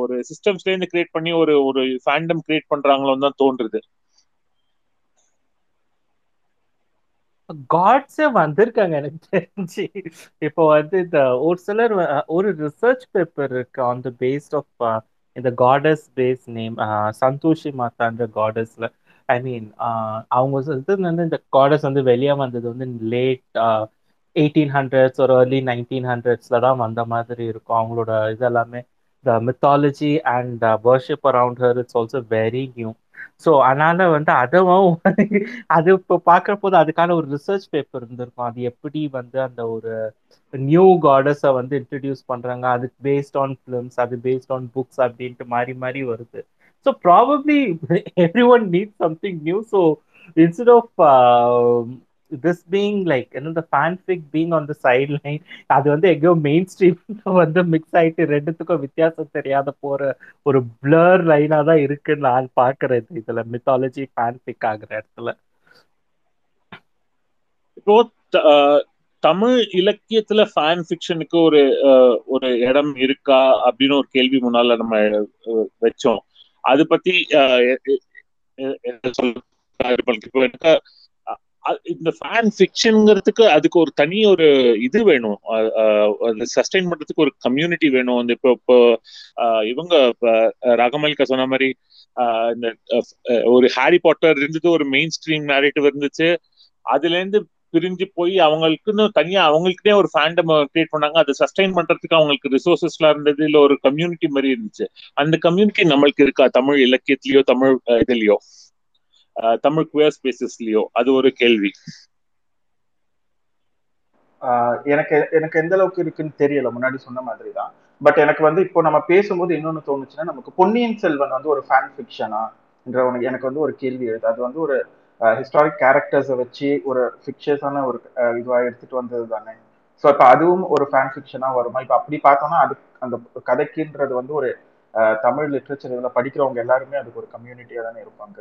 ஒரு சிஸ்டம்ஸ்ல இருந்து கிரியேட் பண்ணி ஒரு ஒரு ஃபேண்டம் கிரியேட் பண்றாங்களோன்னு தான் தோன்றுது.
காட்ஸே வந்திருக்காங்க எனக்கு தெரிஞ்சு. இப்போ வந்து இந்த ஒரு சிலர் ஒரு ரிசர்ச் பேப்பர் இருக்கு ஆன் த பேஸ்ட் ஆஃப் இந்த காடஸ் பேஸ் நேம் சந்தோஷி மாதான்ற காடஸ்ல ஐ மீன் அவங்க இது வந்து இந்த காடஸ் வந்து வெளியே வந்தது வந்து லேட் எயிட்டீன் ஹண்ட்ரட்ஸ் ஒரு ஏர்லி நைன்டீன் ஹண்ட்ரட்ஸ்ல தான் வந்த மாதிரி இருக்கும். அவங்களோட இது எல்லாமே the mythology and worship around her it's also very new so அதனால வந்து அதுவும் [LAUGHS] அது இப்போ பார்க்குற போது அதுக்கான ஒரு ரிசர்ச் பேப்பர் இருந்திருக்கும். அது எப்படி வந்து அந்த ஒரு நியூ காடஸை வந்து இன்ட்ரடியூஸ் பண்ணுறாங்க அதுக்கு பேஸ்ட் ஆன் ஃபிலிம்ஸ் அது பேஸ்ட் ஆன் புக்ஸ் அப்படின்ட்டு மாறி மாறி வருது. So probably everyone need something new so instead of this being like என்ன fanfic being on the sideline அது வந்து எங்கேயோ மெயின் ஸ்ட்ரீம் வந்து மிக்ஸ் ஆயிட்டு ரெண்டுத்துக்கும் வித்தியாசம் தெரியாத போற ஒரு பிளர் லைனா தான் இருக்குன்னு நான் பாக்குறேன் இதுல மித்தாலஜி ஃபேன்ஃபிக் ஆகுற இடத்துல
இப்போ தமிழ் இலக்கியத்துல ஃபேன் ஃபிக்ஷனுக்கு ஒரு ஒரு இடம் இருக்கா அப்படின்னு ஒரு கேள்வி முன்னால நம்ம வச்சோம் அது பத்தி சொல்ல இந்த ஃபேன் ஃபிக்ஷனுங்கிறதுக்கு அதுக்கு ஒரு தனி ஒரு இது வேணும். அந்த சஸ்டைன் பண்றதுக்கு ஒரு கம்யூனிட்டி வேணும். அந்த இப்போ இப்போ இவங்க ரகமல்க சொன்ன மாதிரி இந்த ஒரு ஹாரி பாட்டர் இருந்தது ஒரு மெயின் ஸ்ட்ரீம் நேரேட்டிவ் இருந்துச்சு. அதுல இருந்து பிரிஞ்சு போய் அவங்களுக்குன்னு தனியா அவங்களுக்குனே ஒரு ஃபேண்டம் கிரியேட் பண்ணாங்க. அதை சஸ்டைன் பண்றதுக்கு அவங்களுக்கு ரிசோர்சஸ் இருந்தது இல்ல ஒரு கம்யூனிட்டி மாதிரி இருந்துச்சு. அந்த கம்யூனிட்டி நம்மளுக்கு இருக்கா? தமிழ் இலக்கியத்திலயோ தமிழ் இதுலயோ? தமிழ் குயர் ஸ்பேசஸ்லயோ அது ஒரு கேள்வி.
எனக்கு எனக்கு எந்த அளவுக்கு இருக்குன்னு தெரியல. முன்னாடி சொன்ன மாதிரி தான் பட் எனக்கு வந்து இப்போ நம்ம பேசும்போது இன்னொன்னு தோணுச்சுன்னா நமக்கு பொன்னியின் செல்வன் வந்து ஒரு ஃபேன் ஃபிக்ஷனா என்ற எனக்கு வந்து ஒரு கேள்வி எழுது அது வந்து ஒரு ஹிஸ்டாரிக் கேரக்டர்ஸை வச்சு ஒரு ஃபிக்ஷஸான ஒரு இதுவாக எடுத்துட்டு வந்தது தானே. ஸோ இப்போ அதுவும் ஒரு ஃபேன் ஃபிக்ஷனாக வருமா? இப்போ அப்படி பார்த்தோம்னா அது அந்த கதைக்குன்றது வந்து ஒரு தமிழ் லிட்ரேச்சர் இதில் படிக்கிறவங்க எல்லாருமே அதுக்கு ஒரு கம்யூனிட்டியாக தானே இருப்பாங்க.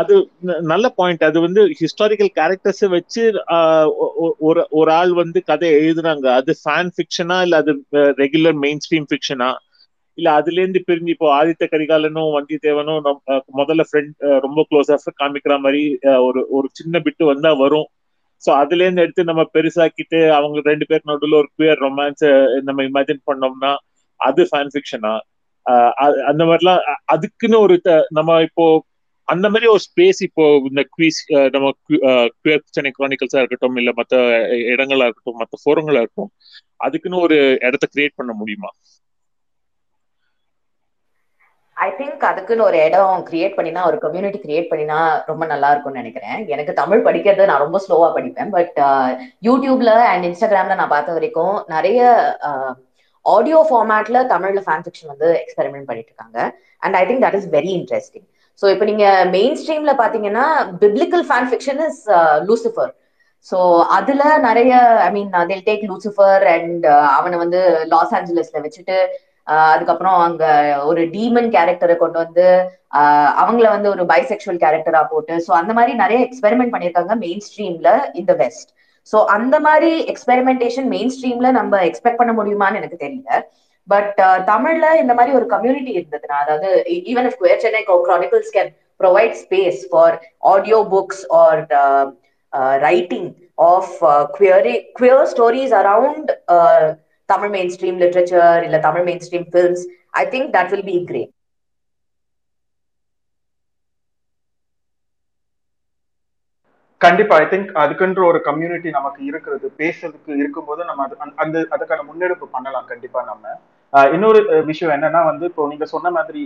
அது நல்ல பாயிண்ட் அது வந்து ஹிஸ்டாரிக்கல் கேரக்டர்ஸ் வச்சு ஒரு ஒரு ஆள் வந்து கதை எழுதுனாங்க. அது ஃபேன் ஃபிக்ஷனா இல்ல அது ரெகுலர் மெயின் ஸ்ட்ரீம் ஃபிக்ஷனா இல்ல அதுல இருந்து பிரிஞ்சு இப்போ ஆதித்த கரிகாலனும் வந்தியத்தேவனும் முதல்ல ஃப்ரெண்ட் ரொம்ப க்ளோஸா காமிக்கிற மாதிரி ஒரு ஒரு சின்ன பிட்டு வந்தா வரும். ஸோ அதுல இருந்து எடுத்து நம்ம பெருசாக்கிட்டு அவங்க ரெண்டு பேர் நடுவில் ஒரு குயர் ரொமான்ஸ் நம்ம இமேஜின் பண்ணோம்னா அது ஃபேன் ஃபிக்ஷனா அந்த மாதிரிலாம் அதுக்குன்னு ஒரு நம்ம இப்போ அந்த மாதிரி ஒரு ஸ்பேஸ் இப்போ இந்த குவீஸ் நம்ம சென்னை குரானிக்கல்ஸா இருக்கட்டும் இல்ல மற்ற இடங்களா இருக்கட்டும் மற்ற ஃபோரங்களா இருக்கட்டும் அதுக்குன்னு ஒரு இடத்த கிரியேட் பண்ண முடியுமா?
ஐ திங்க் அதுக்குன்னு ஒரு இடம் கிரியேட் பண்ணினா ஒரு கம்யூனிட்டி கிரியேட் பண்ணினா ரொம்ப நல்லா இருக்கும்னு நினைக்கிறேன். எனக்கு தமிழ் படிக்கிறது நான் ரொம்ப ஸ்லோவா படிப்பேன். பட் யூடியூப்ல அண்ட் இன்ஸ்டாகிராம்ல நான் பார்த்த வரைக்கும் நிறைய ஆடியோ ஃபார்மேட்ல தமிழ்ல ஃபேன் ஃபிக்ஷன் வந்து எக்ஸ்பெரிமெண்ட் பண்ணிட்டு இருக்காங்க. And I think that is very interesting so இப்போ நீங்க மெயின் ஸ்ட்ரீம்ல பாத்தீங்கன்னா biblical fan fiction is Lucifer so அதுல நிறைய ஐ மீன் தில் டேக் லூசிஃபர் அண்ட் அவனை வந்து லாஸ் ஏஞ்சலஸ்ல வச்சுட்டு uh, அதுக்கப்புறம் அங்க ஒரு டீமன் கேரக்டரை கொண்டு வந்து uh, அவங்கள வந்து ஒரு பைசெக்சுவல் கேரக்டரா போட்டு ஸோ அந்த மாதிரி நிறைய எக்ஸ்பெரிமெண்ட் பண்ணியிருக்காங்க மெயின் ஸ்ட்ரீம்ல இந்த வெஸ்ட் ஸோ அந்த மாதிரி எக்ஸ்பெரிமெண்டேஷன் மெயின் ஸ்ட்ரீம்ல நம்ம எக்ஸ்பெக்ட் பண்ண முடியுமான்னு எனக்கு தெரியல. பட் தமிழ்ல இந்த மாதிரி ஒரு கம்யூனிட்டி இருந்ததுன்னா அதாவது even if Queer Chennai Chronicles can provide space for audio books or writing of queery queer stories around Tamil mainstream literature இல்ல Tamil mainstream films I think that will be great
கண்டிப்பா I think அதுக்குன்ற ஒரு community நமக்கு இருக்கிறது. பேசுறதுக்கு இருக்கும்போது நம்ம அது அந்த- அதுக்கான முன்னெடுப்பு பண்ணலாம் கண்டிப்பா நம்ம. இன்னொரு விஷயம் என்னன்னா வந்து இப்போ நீங்க சொன்ன மாதிரி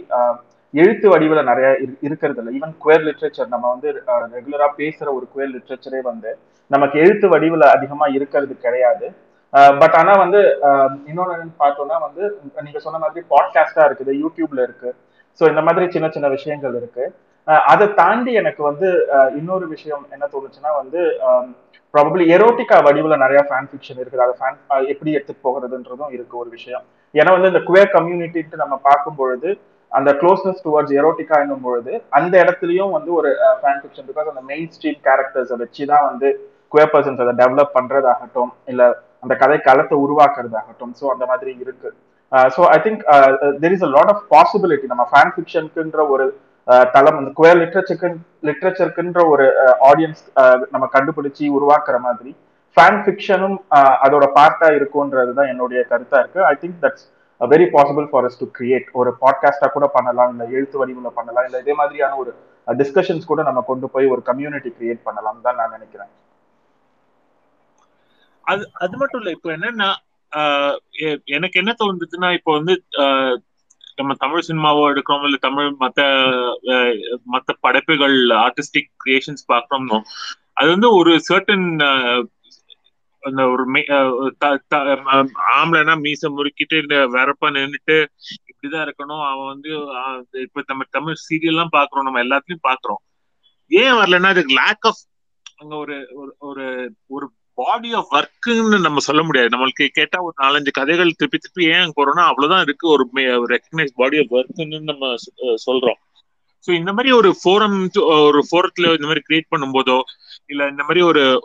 எழுத்து வடிவில் நிறைய இரு- இருக்கிறது இல்லை ஈவன் குயர் லிட்ரேச்சர் நம்ம வந்து ரெகுலரா பேசுற ஒரு குயர் லிட்ரேச்சரே வந்து நமக்கு எழுத்து வடிவில் அதிகமா இருக்கிறது கிடையாது. பட் ஆனா வந்து இன்னொன்னு பார்த்தோம்னா வந்து நீங்க சொன்ன மாதிரி பாட்காஸ்டா இருக்குது யூடியூப்ல இருக்கு. ஸோ இந்த மாதிரி சின்ன சின்ன விஷயங்கள் இருக்கு. அதை தாண்டி எனக்கு வந்து இன்னொரு விஷயம் என்ன தோணுச்சுன்னா வந்து ப்ராபபிளி எரோட்டிக்கா வடிவில் நிறைய ஃபேன் ஃபிக்ஷன் இருக்குது. அதை ஃபேன் எப்படி எடுத்துட்டு போகிறதுன்றதும் இருக்கு ஒரு விஷயம். ஏன்னா வந்து இந்த குவேர் கம்யூனிட்டின்ட்டு நம்ம பார்க்கும் பொழுது அந்த க்ளோஸ்னஸ் டுவர்ட்ஸ் எரோட்டிக்கா என்னும் பொழுது அந்த இடத்துலயும் வந்து ஒரு ஃபேன் ஃபிக்ஷன் பிகாஸ் அந்த மெயின் ஸ்ட்ரீம் கேரக்டர்ஸை வச்சு தான் வந்து குவேர் பர்சன்ஸ் அதை டெவலப் பண்றதாகட்டும் இல்ல அந்த கதை களத்தை உருவாக்குறதாகட்டும். ஸோ அந்த மாதிரி இருக்கு. So I think there is a lot of possibility நம்ம ஃபேன் ஃபிக்ஷனுக்குன்ற ஒரு தளம் அந்த குயர் லிட்ரேச்சருக்கு லிட்ரேச்சருக்குன்ற ஒரு ஆடியன்ஸ் நம்ம கண்டுபிடிச்சு உருவாக்குற மாதிரி ஃபேன் ஃபிக்ஷனும் அதோட பார்ட்டா இருக்கும்ன்றது தான் என்னுடைய கருத்தா இருக்கு. I think that's very possible for us to create ஒரு பாட்காஸ்டா கூட பண்ணலாம் இல்ல எழுத்து வடிவுல பண்ணலாம் இல்ல இதே மாதிரியான ஒரு டிஸ்கஷன்ஸ் கூட நம்ம கொண்டு போய் ஒரு கம்யூனிட்டி கிரியேட் பண்ணலாம் தான் நான் நினைக்கிறேன்.
அது அது மட்டும் இல்ல இப்போ என்னன்னா ஆஹ் எனக்கு என்ன தோணுதுன்னா இப்போ வந்து ஆஹ் நம்ம தமிழ் சினிமாவோ எடுக்கிறோம் இல்ல தமிழ் மத்த மத்த படைப்புகள் ஆர்டிஸ்டிக் கிரியேஷன்ஸ் பாக்குறோம்னோ அது வந்து ஒரு சர்டன் அந்த ஒரு மெ- த- த- ஆம்பளைனா மீச முறுக்கிட்டு இந்த வரப்பா நின்னுட்டு இப்படிதான் இருக்கணும். அவன் வந்து இப்ப நம்ம தமிழ் சீரியல் எல்லாம் பாக்குறோம் நம்ம எல்லாத்துலயும் பாக்குறோம் ஏன் வரலன்னா அதுக்கு லேக் ஆஃப் அங்க ஒரு- ஒரு ஒரு பாடி ஆஃப் ஒர்க்குன்னு நம்ம சொல்ல முடியாது. நம்மளுக்கு கேட்டா ஒரு நாலஞ்சு கதைகள் திருப்பி திருப்பி ஏன் போறோம்னா அவ்வளவுதான் இருக்கு. ஒரு ரெக்கக்னைஸ் பாடி ஆஃப் ஒர்க்குன்னு நம்ம சொ- சொல்றோம். ஸோ இந்த மாதிரி ஒரு ஃபோரம் ஒரு ஃபோரத்துல இந்த மாதிரி கிரியேட் பண்ணும்போதோ இல்ல இந்த மாதிரி ஒரு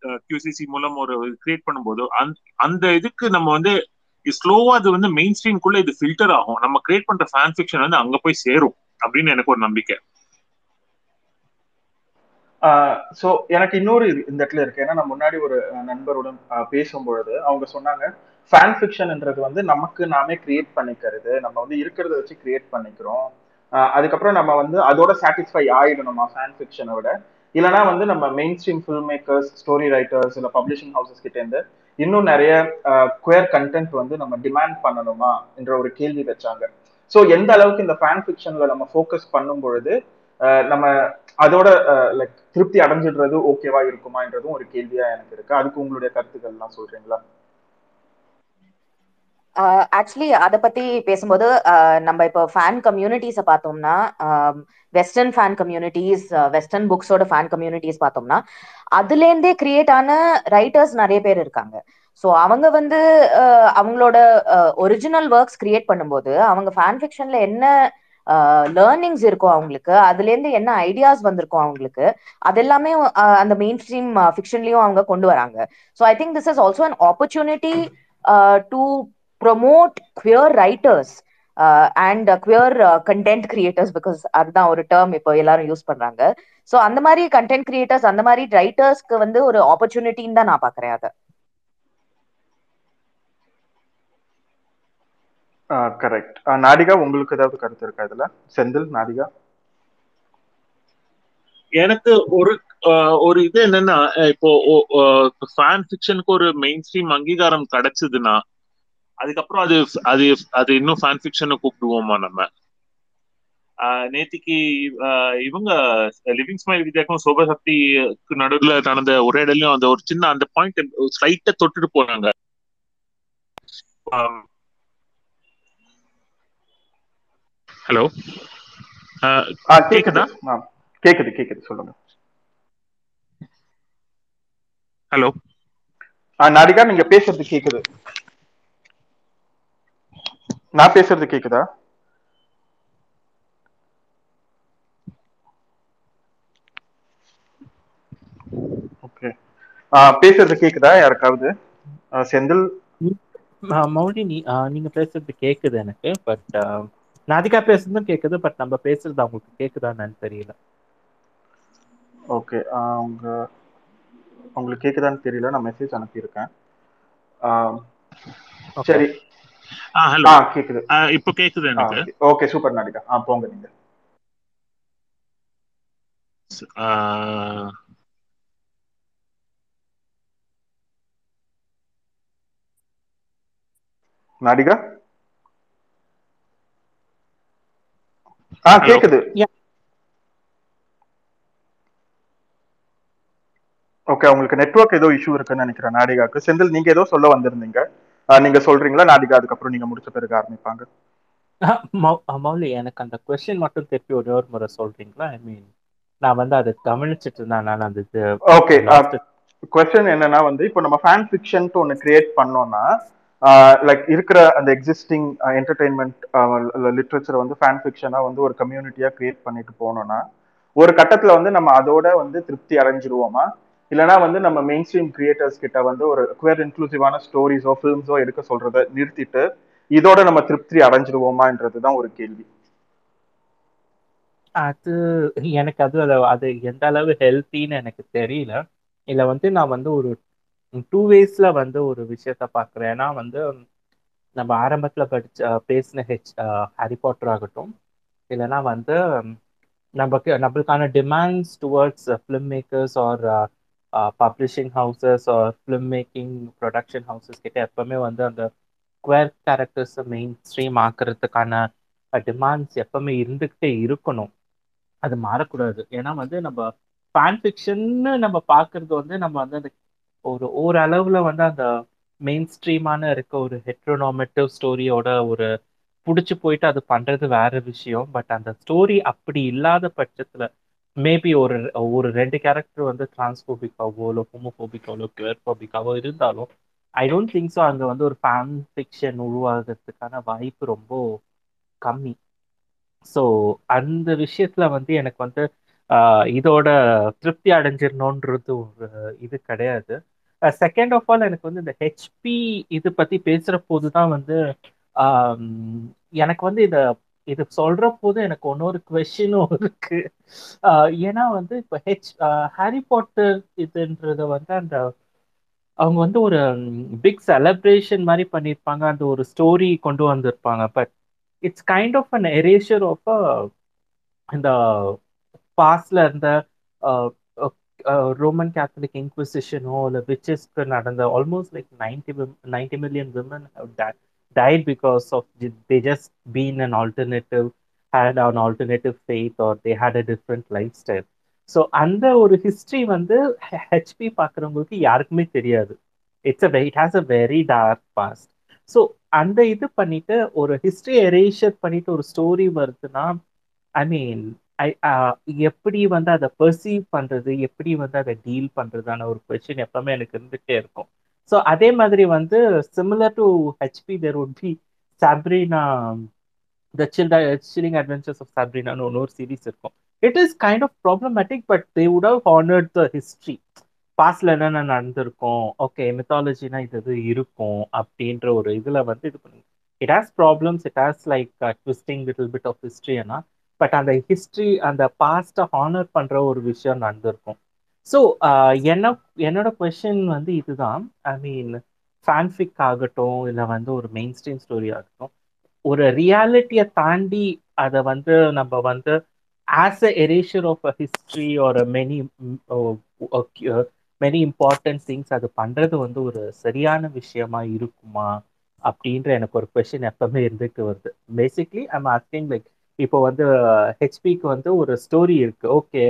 கியூசிசி மூலம் ஒரு கிரியேட் பண்ணும்போதோ அந்த அந்த இதுக்கு நம்ம வந்து ஸ்லோவா அது வந்து மெயின் ஸ்ட்ரீம்குள்ள இது ஃபில்டர் ஆகும். நம்ம கிரியேட் பண்ற ஃபேன் ஃபிக்ஷன் வந்து அங்க போய் சேரும் அப்படின்னு எனக்கு ஒரு நம்பிக்கை.
ஸோ எனக்கு இன்னொரு இது இந்த இடத்துல இருக்கு. ஏன்னா நான் முன்னாடி ஒரு நண்பருடன் பேசும்பொழுது அவங்க சொன்னாங்க ஃபேன் ஃபிக்ஷன்ன்றது வந்து நமக்கு நாமே கிரியேட் பண்ணிக்கிறது. நம்ம வந்து இருக்கிறத வச்சு கிரியேட் பண்ணிக்கிறோம். அதுக்கப்புறம் நம்ம வந்து அதோட சாட்டிஸ்ஃபை ஆயிடணுமா ஃபேன் ஃபிக்ஷனை விட? இல்லைனா வந்து நம்ம mainstream film makers story writers இல்லை பப்ளிஷிங் ஹவுசஸ் கிட்டேருந்து இன்னும் நிறைய குயர் கண்டென்ட் வந்து நம்ம டிமாண்ட் பண்ணணுமா என்ற ஒரு கேள்வி வச்சாங்க. ஸோ எந்த அளவுக்கு இந்த ஃபேன் ஃபிக்ஷனில் நம்ம ஃபோக்கஸ் பண்ணும் பொழுது நம்ம அதோட லைக் திருப்தி அடைஞ்சிடுறது ஓகேவா இருக்குமான்றதும் ஒரு கேள்வியா எனக்கு இருக்கு. அதுக்கு உங்களுடைய கருத்துக்கள் எல்லாம் சொல்றீங்களா
ஆக்சுவலி அதை பத்தி பேசும்போது ஆஹ் நம்ம இப்போ ஃபேன் கம்யூனிட்டிஸை பார்த்தோம்னா வெஸ்டர்ன் ஃபேன் கம்யூனிட்டிஸ் வெஸ்டர்ன் புக்ஸோட ஃபேன் கம்யூனிட்டிஸ் பார்த்தோம்னா அதுலேருந்தே கிரியேட் ஆன ரைட்டர்ஸ் நிறைய பேர் இருக்காங்க. ஸோ அவங்க வந்து ஆஹ் அவங்களோட ஒரிஜினல் ஒர்க்ஸ் கிரியேட் பண்ணும்போது அவங்க ஃபேன் ஃபிக்ஷன்ல என்ன லேர்னிங்ஸ் இருக்கும் அவங்களுக்கு. அதுலேருந்து என்ன ஐடியாஸ் வந்திருக்கும் அவங்களுக்கு அதெல்லாமே அந்த மெயின் ஸ்ட்ரீம் ஃபிக்ஷன்லயும் அவங்க கொண்டு வராங்க. So I think this is also an opportunity to promote queer writers and queer content creators because அதுதான் ஒரு டேர்ம் இப்போ எல்லாரும் யூஸ் பண்றாங்க. ஸோ அந்த மாதிரி கண்டென்ட் கிரியேட்டர்ஸ் அந்த மாதிரி ரைட்டர்ஸ்க்கு வந்து ஒரு ஆப்பர்ச்சுனிட்டின்னு தான் நான் பாக்குறேன் அதை.
கரெக்ட் நாடிகா உங்களுக்கு ஏதாவது கருத்து இருக்கா இதுல? செந்தில் நாடிகா?
எனக்கு ஒரு ஆஹ் ஒரு இது என்னன்னா இப்போ ஃபேன் ஃபிக்ஷனுக்கு ஒரு மெயின் ஸ்ட்ரீம் அங்கீகாரம் கிடைச்சதுன்னா அதுக்கப்புறம் அது அது அது இன்னும் ஃபேன் ஃபிக்ஷனை கூப்பிடுவோமா நம்ம? ஆஹ் நேத்திக்கு ஆஹ் இவங்க லிவிங் ஸ்மைல் வித்யாக்கும் சோபசக்திக்கு நடுவுல நடந்த ஒரே உரையாடலையும் அந்த ஒரு சின்ன அந்த பாயிண்ட் ஸ்லைட்டை தொட்டுட்டு போனாங்க. ஹலோ.
ஆ கேக்குதா. ஆ கேக்குது கேக்குது. சொல்லுங்க.
ஹலோ.
ஆ நாடிகா நீங்க பேசுறது கேக்குது. நான் பேசுறது கேக்குதா? ஓகே. பேசுறது கேக்குதா? யாருக்காவது? செந்தில்?
ஆஹ் நீங்க பேசுறது கேக்குது எனக்கு பட் ராதிகா பேசுறதும் கேக்குது பட் நம்ம பேசுறது அவங்களுக்கு என்னன்னு தெரியல.
ஓகே அவங்க உங்களுக்கு கேக்குதான்னு தெரியல நான் மெசேஜ் அனுப்பியிருக்கேன். சரி.
ஹலோ
கேக்குது.
இப்போ கேக்குது எனக்கு?
Okay super Nadika. ஆ போங்க நீங்க. நாடிகா? ஆ. கேக்குது.
Yeah.
ஓகே உங்களுக்கு நெட்வொர்க் ஏதோ இஷ்யூ இருக்குன்னு நினைக்கிறேன் நாடிகாக்கு செந்தில் நீங்க ஏதோ சொல்ல வந்திருந்தீங்க. நீங்க சொல்றீங்களா? நாடிகா அதுக்கப்புறம் நீங்க முடிச்ச பிறகு ஆரம்பிப்பாங்க.
மௌலி எனக்கு அந்த கொஸ்டின் மட்டும் திருப்பி ஒரே ஒரு முறை சொல்றீங்களா? ஐ மீன் நான் வந்து அதை கவனிச்சிட்டு இருந்தேன் நான் அந்த இது
ஓகே கொஸ்டின் என்னன்னா வந்து இப்போ நம்ம ஃபேன் ஃபிக்ஷன் ஒன்று கிரியேட் பண்ணோம்னா லைக் இருக்கிற அந்த எக்ஸிஸ்டிங் என்டர்டெயின்மெண்ட் லிட்ரேச்சரை வந்து ஃபேன் ஃபிக்ஷனாக வந்து ஒரு கம்யூனிட்டியாக கிரியேட் பண்ணிட்டு போனோம்னா ஒரு கட்டத்தில் வந்து நம்ம அதோட வந்து திருப்தி அடைஞ்சிருவோமா? இல்லைனா வந்து நம்ம மெயின் ஸ்ட்ரீம் கிரியேட்டர்ஸ் கிட்ட வந்து ஒரு குவேர் இன்க்ளூசிவான ஸ்டோரிஸோ ஃபிலிம்ஸோ எடுக்க சொல்றத நிறுத்திட்டு இதோட நம்ம திருப்தி அடைஞ்சிருவோமான்றது தான் ஒரு கேள்வி.
அது எனக்கு அது அது எந்த அளவு ஹெல்த்தின்னு எனக்கு தெரியல. இல்லை வந்து நான் வந்து ஒரு டூ வேஸ்ல வந்து ஒரு விஷயத்த பார்க்குறேன் ஏன்னா வந்து நம்ம ஆரம்பத்தில் படிச்ச பேசின ஹெச் ஹாரி பாட்டர் ஆகட்டும் இல்லைன்னா வந்து நமக்கு நம்மளுக்கான demands towards filmmakers or publishing houses or filmmaking production houses கிட்ட எப்பவுமே வந்து அந்த ஸ்கொயர் கேரக்டர்ஸ் மெயின் ஸ்ட்ரீம் ஆக்குறதுக்கான டிமாண்ட்ஸ் எப்பவுமே இருந்துக்கிட்டே இருக்கணும். அது மாறக்கூடாது. ஏன்னா வந்து நம்ம ஃபேன் ஃபிக்ஷன்னு நம்ம பார்க்கறது வந்து நம்ம வந்து அந்த ஒரு ஓரளவுல வந்து அந்த மெயின் ஸ்ட்ரீமான இருக்க ஒரு ஹெட்ரோனாமேட்டிவ் ஸ்டோரியோட ஒரு பிடிச்சி போயிட்டு அது பண்றது வேற விஷயம். பட் அந்த ஸ்டோரி அப்படி இல்லாத பட்சத்துல மேபி ஒரு ஒரு ரெண்டு கேரக்டர் வந்து டிரான்ஸ்போபிக்காவோ இல்லை ஹோமோபோபிக்காவோ கியர்போபிக்காவோ இருந்தாலும் ஐ டோன்ட் திங்க் ஸோ அங்கே வந்து ஒரு ஃபேன் ஃபிக்ஷன் உருவாகிறதுக்கான வாய்ப்பு ரொம்ப கம்மி. ஸோ அந்த விஷயத்துல வந்து எனக்கு வந்து இதோட திருப்தி அடைஞ்சிடணுன்றது ஒரு இது கிடையாது. செகண்ட் ஆஃப் ஆல் எனக்கு வந்து இந்த ஹெச்பி இது பத்தி பேசுற போது தான் வந்து எனக்கு வந்து இத இது சொல்ற போது எனக்கு இன்னொரு கொஷினும் இருக்கு. ஏன்னா வந்து இப்போ ஹெச் ஹாரி பாட்டர் இதுன்றத வந்து அந்த அவங்க வந்து ஒரு பிக் செலப்ரேஷன் மாதிரி பண்ணியிருப்பாங்க. அந்த ஒரு ஸ்டோரி கொண்டு வந்திருப்பாங்க. But it's kind of an erasure of இந்த பாஸ்ட்ல இருந்த ரோமன் கேத்தலிக் இன்குவிசிஷனோ இல்லை விச்சஸ்க்கு நடந்த almost like ninety ninety million women died because of ju- they just been an alternative had an alternative faith or they had a different lifestyle. So அந்த ஒரு history வந்து ஹெச்பி பார்க்குறவங்களுக்கு யாருக்குமே தெரியாது. It's a it has a very dark past so அந்த இது பண்ணிட்டு ஒரு ஹிஸ்ட்ரி எரேஷர் பண்ணிட்டு ஒரு ஸ்டோரி வருதுன்னா ஐ மீன் Uh, எப்படி வந்து அதை பர்சீவ் பண்றது எப்படி வந்து அதை டீல் பண்றதான ஒரு கொஸ்டின் எப்பவுமே எனக்கு இருந்துகிட்டே இருக்கும். ஸோ அதே மாதிரி வந்து similar to HP there would be Sabrina the children chilling adventures of சாப்ரீனான்னு ஒரு சீரிஸ் இருக்கும். It is kind of problematic but they would have honoured the history பாஸ்ட்ல என்னென்ன நடந்திருக்கும்? ஓகே மித்தாலஜினா இது இது இருக்கும்? அப்படின்ற ஒரு இதில் வந்து இது பண்ணுங்க. It has problems it has like twisting little bit of history ஆனால் பட் அந்த ஹிஸ்ட்ரி அந்த பாஸ்ட்டை ஹானர் பண்ற ஒரு விஷயம் நடந்திருக்கும். ஸோ என்ன என்னோட கொஷின் வந்து இதுதான். ஐ மீன் ஃபேன்ஃபிக் ஆகட்டும் இல்லை வந்து ஒரு மெயின் ஸ்ட்ரீம் ஸ்டோரி ஆகட்டும் ஒரு ரியாலிட்டியை தாண்டி அதை வந்து நம்ம வந்து as a erasure of a history ஒரு மெனி மெனி இம்பார்ட்டன்ட் திங்ஸ் அது பண்றது வந்து ஒரு சரியான விஷயமா இருக்குமா அப்படின்ற எனக்கு ஒரு கொஷின் எப்பவுமே இருந்துட்டு வருது. பேசிக்லி ஐம் ஆஸ்கிங் லைக் இப்போ வந்து ஹெச்பிக்கு வந்து ஒரு ஸ்டோரி இருக்கு. ஓகே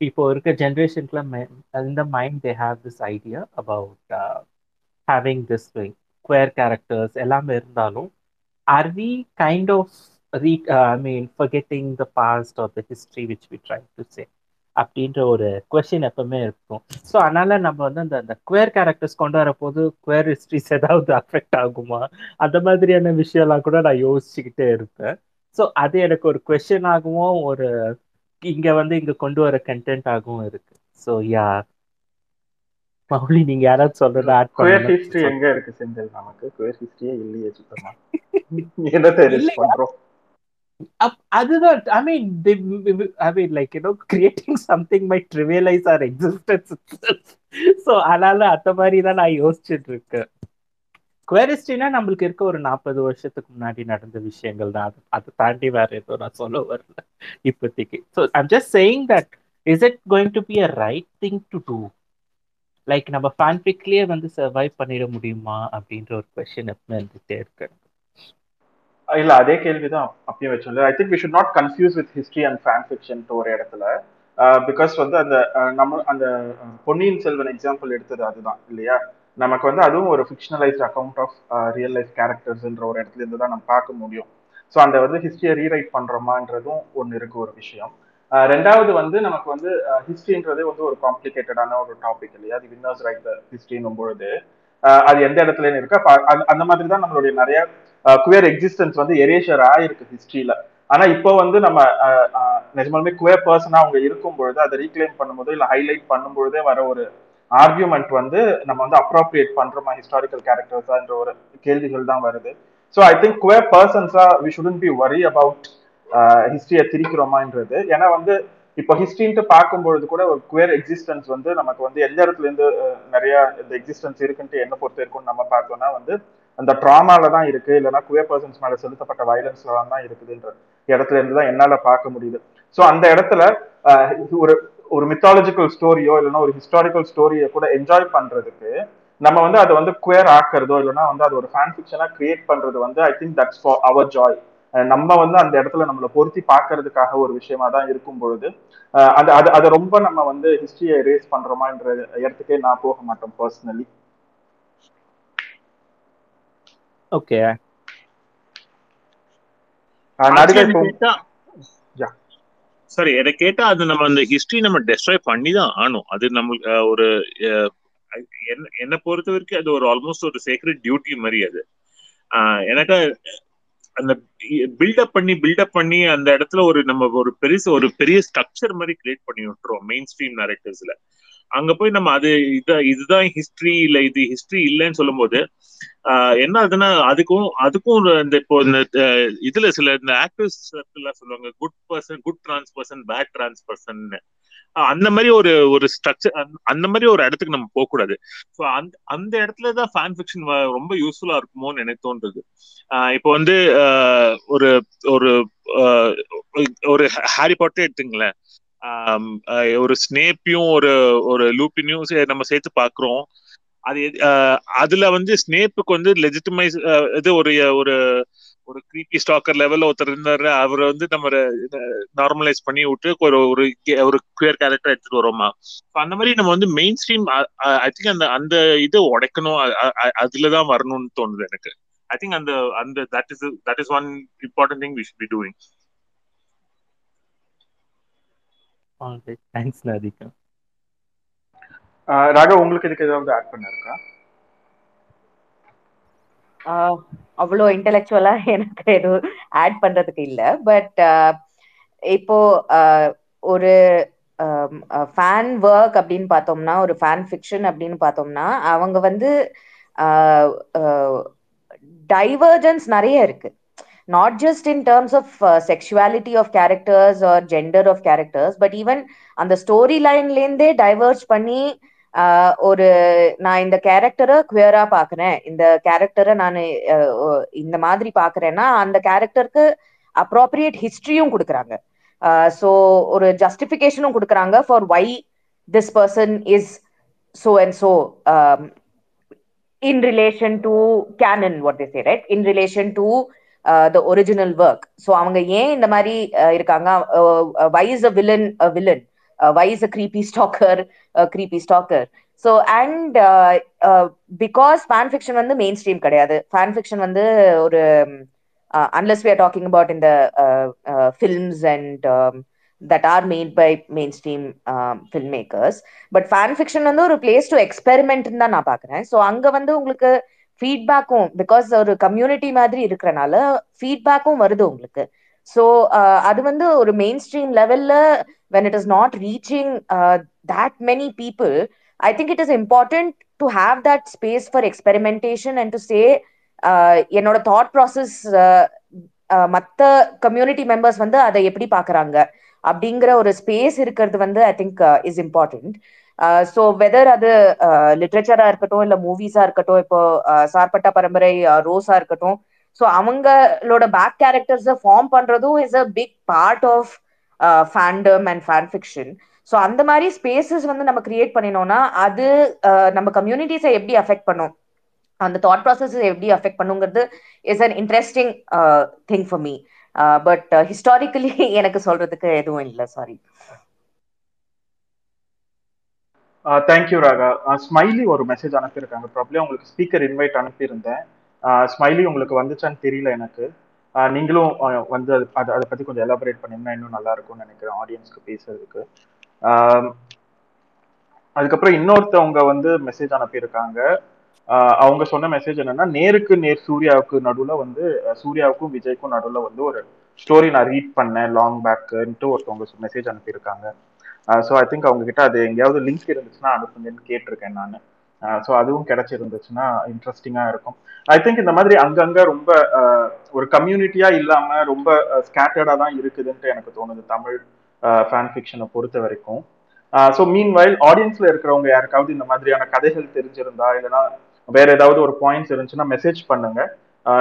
இப்போ இருக்க ஜென்ரேஷனுக்குள்ள இந்த mind they have this idea about having this queer characters எல்லாமே இருந்தாலும் or we kind of re I mean forgetting the past of the history which we try to say அப்படின்ற ஒரு கொஷின் எப்பவுமே இருக்கும். ஸோ அதனால நம்ம வந்து அந்த அந்த குவேர் கேரக்டர்ஸ் கொண்டு வரப்போது குவேர் ஹிஸ்ட்ரிஸ் ஏதாவது அஃபெக்ட் ஆகுமா? அந்த மாதிரியான விஷயம்லாம் கூட நான் யோசிச்சுக்கிட்டே இருப்பேன். ஸோ அது எனக்கு ஒரு கொஷின் ஆகவும் ஒரு இங்க வந்து இங்க கொண்டு வர கண்டென்ட் ஆகவும் இருக்கு. ஸோ யா மௌலி நீங்க யாராவது சொல்றத ஆட்
குயர் ஹிஸ்டரி எங்க இருக்கு செந்தில்? நமக்கு குயர் ஹிஸ்டரியே இல்லையே சுத்தமா. [LAUGHS] என்னத்தை பண்றோம்?
அதுதான் I mean I mean like you know creating something my trivialise our existence so அதனால அந்த மாதிரி தான் நான் யோசிச்சுட்டு இருக்கேன். குவேரிஸ்டினா நம்மளுக்கு இருக்க ஒரு நாற்பது வருஷத்துக்கு முன்னாடி நடந்த விஷயங்கள் தான். அது அதை தாண்டி வேற எதுவும் நான் சொல்ல வரல இப்போதைக்கு. So I'm just saying that is it going to be a right thing to do like நம்ம ஃபேன்பிக்லயே வந்து சர்வைவ் பண்ணிட முடியுமா அப்படின்ற ஒரு கொஸ்டின் எப்பவுமே இருந்துகிட்டே இருக்கு.
இல்ல அதே கேள்விதான் அப்பயும் வச்சோம் I think we should not confuse with history and fan fiction ஒரு இடத்துல. Uh, பிகாஸ் வந்து அந்த uh, நம்ம அந்த uh, பொன்னியின் செல்வன் எக்ஸாம்பிள் எடுத்தது அதுதான் இல்லையா? நமக்கு வந்து அதுவும் ஒரு fictionalised account of real life கேரக்டர்ஸ்ன்ற ஒரு இடத்துல இருந்து தான் நம்ம பார்க்க முடியும். ஸோ அந்த வந்து ஹிஸ்டரியை ரீரைட் பண்றோமான்றதும் ஒன்று இருக்கு ஒரு விஷயம். Uh, ரெண்டாவது வந்து நமக்கு வந்து uh, ஹிஸ்ட்ரின்றதே வந்து ஒரு காம்ப்ளிகேட்டடான ஒரு டாபிக் இல்லையா? அது வின்னர்ஸ் ரைட் த ஹிஸ்டரினும் பொழுது. Uh, அது எந்த இடத்துல இருக்கு. அது- அந்த மாதிரி தான் நம்மளுடைய நிறைய குவேர் எக்ஸிஸ்டன்ஸ் வந்து எரேஷர் ஆயிருக்கு ஹிஸ்ட்ரியில ஆனா இப்போ வந்து நம்ம நிஜமாலுமே குவேர் பர்சனா அவங்க இருக்கும் பொழுது அதை ரீக்ளைம் பண்ணும்போது இல்லை ஹைலைட் பண்ணும்பொழுதே வர ஒரு ஆர்கியூமெண்ட் வந்து நம்ம வந்து அப்ரோப்ரியேட் பண்றோமா ஹிஸ்டாரிக்கல் கேரக்டர்ஸான்ற ஒரு கேள்விகள் தான் வருது. So I think queer பர்சன்ஸா we shouldn't be worry about ஹிஸ்டரியை திரிக்கிறோமான்றது. ஏன்னா வந்து இப்போ ஹிஸ்டரின்ட்டு பார்க்கும்பொழுது கூட ஒரு குவேர் எக்ஸிஸ்டன்ஸ் வந்து நமக்கு வந்து எந்த இடத்துல இருந்து uh, நிறைய இந்த எக்ஸிஸ்டன்ஸ் இருக்குன்ட்டு என்ன பொறுத்த இருக்கும்னு நம்ம பார்த்தோம்னா வந்து அந்த ட்ராமால தான் இருக்கு. இல்லைன்னா குவே பர்சன்ஸ் மேல செலுத்தப்பட்ட வயலன்ஸ்ல தான் இருக்குதுன்ற இடத்துல இருந்து தான் என்னால பார்க்க முடியுது. ஸோ அந்த இடத்துல uh, ஒரு ஒரு மித்தாலஜிக்கல் ஸ்டோரியோ இல்லைன்னா ஒரு ஹிஸ்டாரிக்கல் ஸ்டோரியை கூட என்ஜாய் பண்றதுக்கு நம்ம வந்து அதை வந்து குவேர் ஆக்குறதோ இல்லைன்னா வந்து அது ஒரு ஃபேன் ஃபிக்ஷனா கிரியேட் பண்றது வந்து I think that's for our joy நம்ம வந்து அந்த இடத்துல நம்மளை பொருத்தி பார்க்கறதுக்காக ஒரு விஷயமா தான் இருக்கும் பொழுது அது அது அதை ரொம்ப நம்ம வந்து ஹிஸ்டரியை ரேஸ் பண்றோமான்ற இடத்துக்கே நான் போக மாட்டோம் பர்சனலி
ஓகே
நடிகை
Actually,
இப்போ
எனக்கு கேட்டா
Yeah.
சரி எனக்கு கேட்டா அது நம்ம அந்த ஹிஸ்டரி நம்ம டெஸ்ட்ராய் பண்ணி தான் ஆனும் அது நம்மளுக்கு ஒரு என்ன என்ன- என்னை பொறுத்த வரைக்கும் அது ஒரு ஆல்மோஸ்ட் ஒரு சேக்ரெட் டியூட்டி மாதிரி அது. ஆஹ், எனக்கு அந்த பில்டப் பண்ணி பில்டப் பண்ணி அந்த இடத்துல ஒரு நம்ம ஒரு பெருசு ஒரு பெரிய ஸ்ட்ரக்சர் மாதிரி கிரியேட் பண்ணி விட்டுறோம் மெயின் ஸ்ட்ரீம் நரேட்டிவ்ஸ்ல அங்க போய் நம்ம அது இத இதுதான் ஹிஸ்டரி இல்ல இது ஹிஸ்டரி இல்லைன்னு சொல்லும்போது ஆஹ் என்ன ஆகுதுன்னா அதுக்கும் அதுக்கும் இந்த இப்போ இந்த இதுல சில இந்த ஆக்டிவிஸ்ட் எல்லாம் சொல்லுவாங்க good person good trans person bad trans person அந்த மாதிரி ஒரு ஒரு ஸ்ட்ரக்சர் அந்த மாதிரி ஒரு இடத்துக்கு நம்ம போக கூடாது ஸோ அந்த அந்த இடத்துல தான் ஃபேன் ஃபிக்ஷன் ரொம்ப யூஸ்ஃபுல்லா இருக்குமோன்னு எனக்கு தோன்றுது. ஆஹ் இப்போ வந்து ஆஹ் ஒரு ஒரு ஒரு ஹாரி பாட்டே எடுத்துங்களேன். ஒரு ஸ்னேப்பையும் ஒரு ஒரு லூப்பினையும் நம்ம சேர்த்து பாக்குறோம். அது ஆஹ் அதுல வந்து ஸ்னேப்புக்கு வந்து லெஜிட்டிமைஸ் இது ஒரு ஒரு ஒரு கிரீப்பி ஸ்டாக்கர் லெவல்ல ஒருத்தர் இருந்தாரு. அவரை வந்து நம்ம நார்மலைஸ் பண்ணி விட்டு ஒரு ஒரு ஒரு குயர் கேரக்டர் எடுத்துட்டு வரோமா அந்த மாதிரி நம்ம வந்து மெயின் ஸ்ட்ரீம் ஐ திங்க் அந்த அந்த இதை உடைக்கணும். அதுலதான் வரணும்னு தோணுது எனக்கு. ஐ திங்க் அந்த அந்த that is that is one important thing we should be doing
thanks Radhika
Raghav உங்களுக்கு இதுக்கு ஏதாவது ஆட் பண்ண இருக்கா
அவ்வளோ இன்டெலெக்சுவலா எனக்கு எதுவும் ஆட் பண்றதுக்கு இல்ல. பட் இப்போ ஆஹ் ஒரு ஃபேன் ஒர்க் அப்படின்னு பார்த்தோம்னா ஒரு ஃபேன் ஃபிக்ஷன் அப்படின்னு பார்த்தோம்னா அவங்க வந்து டைவர்ஜன்ஸ் நிறைய இருக்கு. Not just in terms of sexuality of characters or gender of characters but even அந்த ஸ்டோரி லைன்லேருந்தே டைவர்ஜ் பண்ணி ஒரு நான் இந்த கேரக்டரை குயரா பாக்குறேன். இந்த கேரக்டரை நான் இந்த மாதிரி பாக்குறேன்னா அந்த கேரக்டருக்கு அப்ராப்ரியேட் ஹிஸ்டரியும் கொடுக்குறாங்க. ஸோ ஒரு ஜஸ்டிஃபிகேஷனும் கொடுக்குறாங்க for why this person is so and so um, in relation to canon what they say right? In relation to the original work so அவங்க ஏன் இந்த மாதிரி இருக்காங்க why's a villain villain why's a creepy stalker creepy stalker so and because fan fiction வந்து mainstream கிடையாது fan fiction வந்து ஒரு unless we are talking about இந்த films and that are made by mainstream filmmakers but fan fiction வந்து ஒரு place to எக்ஸ்பெரிமெண்ட்னு தான் நான் பார்க்குறேன் ஸோ அங்கே வந்து உங்களுக்கு ஃபீட்பேக்கும் பிகாஸ் ஒரு கம்யூனிட்டி மாதிரி இருக்கிறனால ஃபீட்பேக்கும் வருது உங்களுக்கு. ஸோ அது வந்து ஒரு மெயின் ஸ்ட்ரீம் லெவல்ல when it is not reaching that many people I think it is important to have that space for experimentation and to say என்னோட தாட் ப்ராசஸ் மற்ற கம்யூனிட்டி மெம்பர்ஸ் வந்து அதை எப்படி பாக்குறாங்க அப்படிங்கிற ஒரு ஸ்பேஸ் இருக்கிறது வந்து I think is important so whether அது லிட்ரேச்சரா இருக்கட்டும் இல்ல மூவிஸா இருக்கட்டும் இப்போ சார்பட்டா பரம்பரை ரோஸா இருக்கட்டும் ஸோ அவங்களோட பேக் கேரக்டர்ஸை ஃபார்ம் பண்றதும் is a big part of fandom and fan fiction so அந்த மாதிரி ஸ்பேசஸ் வந்து நம்ம கிரியேட் பண்ணினோம்னா அது நம்ம கம்யூனிட்டிஸை எப்படி அஃபெக்ட் பண்ணும்? அந்த தாட் ப்ராசஸ் எப்படி affect பண்ணுங்கிறது is an interesting thing for me but historically எனக்கு சொல்றதுக்கு எதுவும் இல்லை sorry
thank you Raga. Smiley ஒரு மெசேஜ் அனுப்பியிருக்காங்க. ப்ராப்ளி உங்களுக்கு ஸ்பீக்கர் இன்வைட் அனுப்பியிருந்தேன். ஸ்மைலி உங்களுக்கு வந்துச்சான்னு தெரியல எனக்கு. நீங்களும் வந்து அது அதை அதை பற்றி கொஞ்சம் எலாபரேட் பண்ணீங்கன்னா இன்னும் நல்லா இருக்கும்னு நினைக்கிறேன் ஆடியன்ஸ்க்கு பேசுறதுக்கு. அதுக்கப்புறம் இன்னொருத்தவங்க வந்து மெசேஜ் அனுப்பியிருக்காங்க. அவங்க சொன்ன மெசேஜ் என்னன்னா நேருக்கு நேர் சூர்யாவுக்கு நடுவில் வந்து சூர்யாவுக்கும் விஜய்க்கும் நடுவில் வந்து ஒரு ஸ்டோரி நான் ரீட் பண்ணேன் லாங் பேக்குன்ட்டு ஒருத்தவங்க மெசேஜ் அனுப்பியிருக்காங்க. Uh, ஸோ ஐ திங்க் அவங்க கிட்ட அது எங்கேயாவது லிங்க் இருந்துச்சுன்னா அனுப்புங்கன்னு கேட்டிருக்கேன் நான். ஸோ uh, அதுவும் கிடைச்சிருந்துச்சுன்னா இன்ட்ரெஸ்டிங்காக இருக்கும். ஐ திங்க் இந்த மாதிரி அங்கங்க ரொம்ப uh, ஒரு கம்யூனிட்டியா இல்லாம ரொம்ப ஸ்கேட்டர்டா தான் இருக்குதுன்ட்டு எனக்கு தோணுது தமிழ் ஃபேன் ஃபிக்ஷனை பொறுத்த வரைக்கும். ஸோ மீன் வைல் ஆடியன்ஸ்ல இருக்கிறவங்க யாருக்காவது இந்த மாதிரியான கதைகள் தெரிஞ்சிருந்தா இல்லைன்னா வேற ஏதாவது ஒரு பாயிண்ட்ஸ் இருந்துச்சுன்னா மெசேஜ் பண்ணுங்க.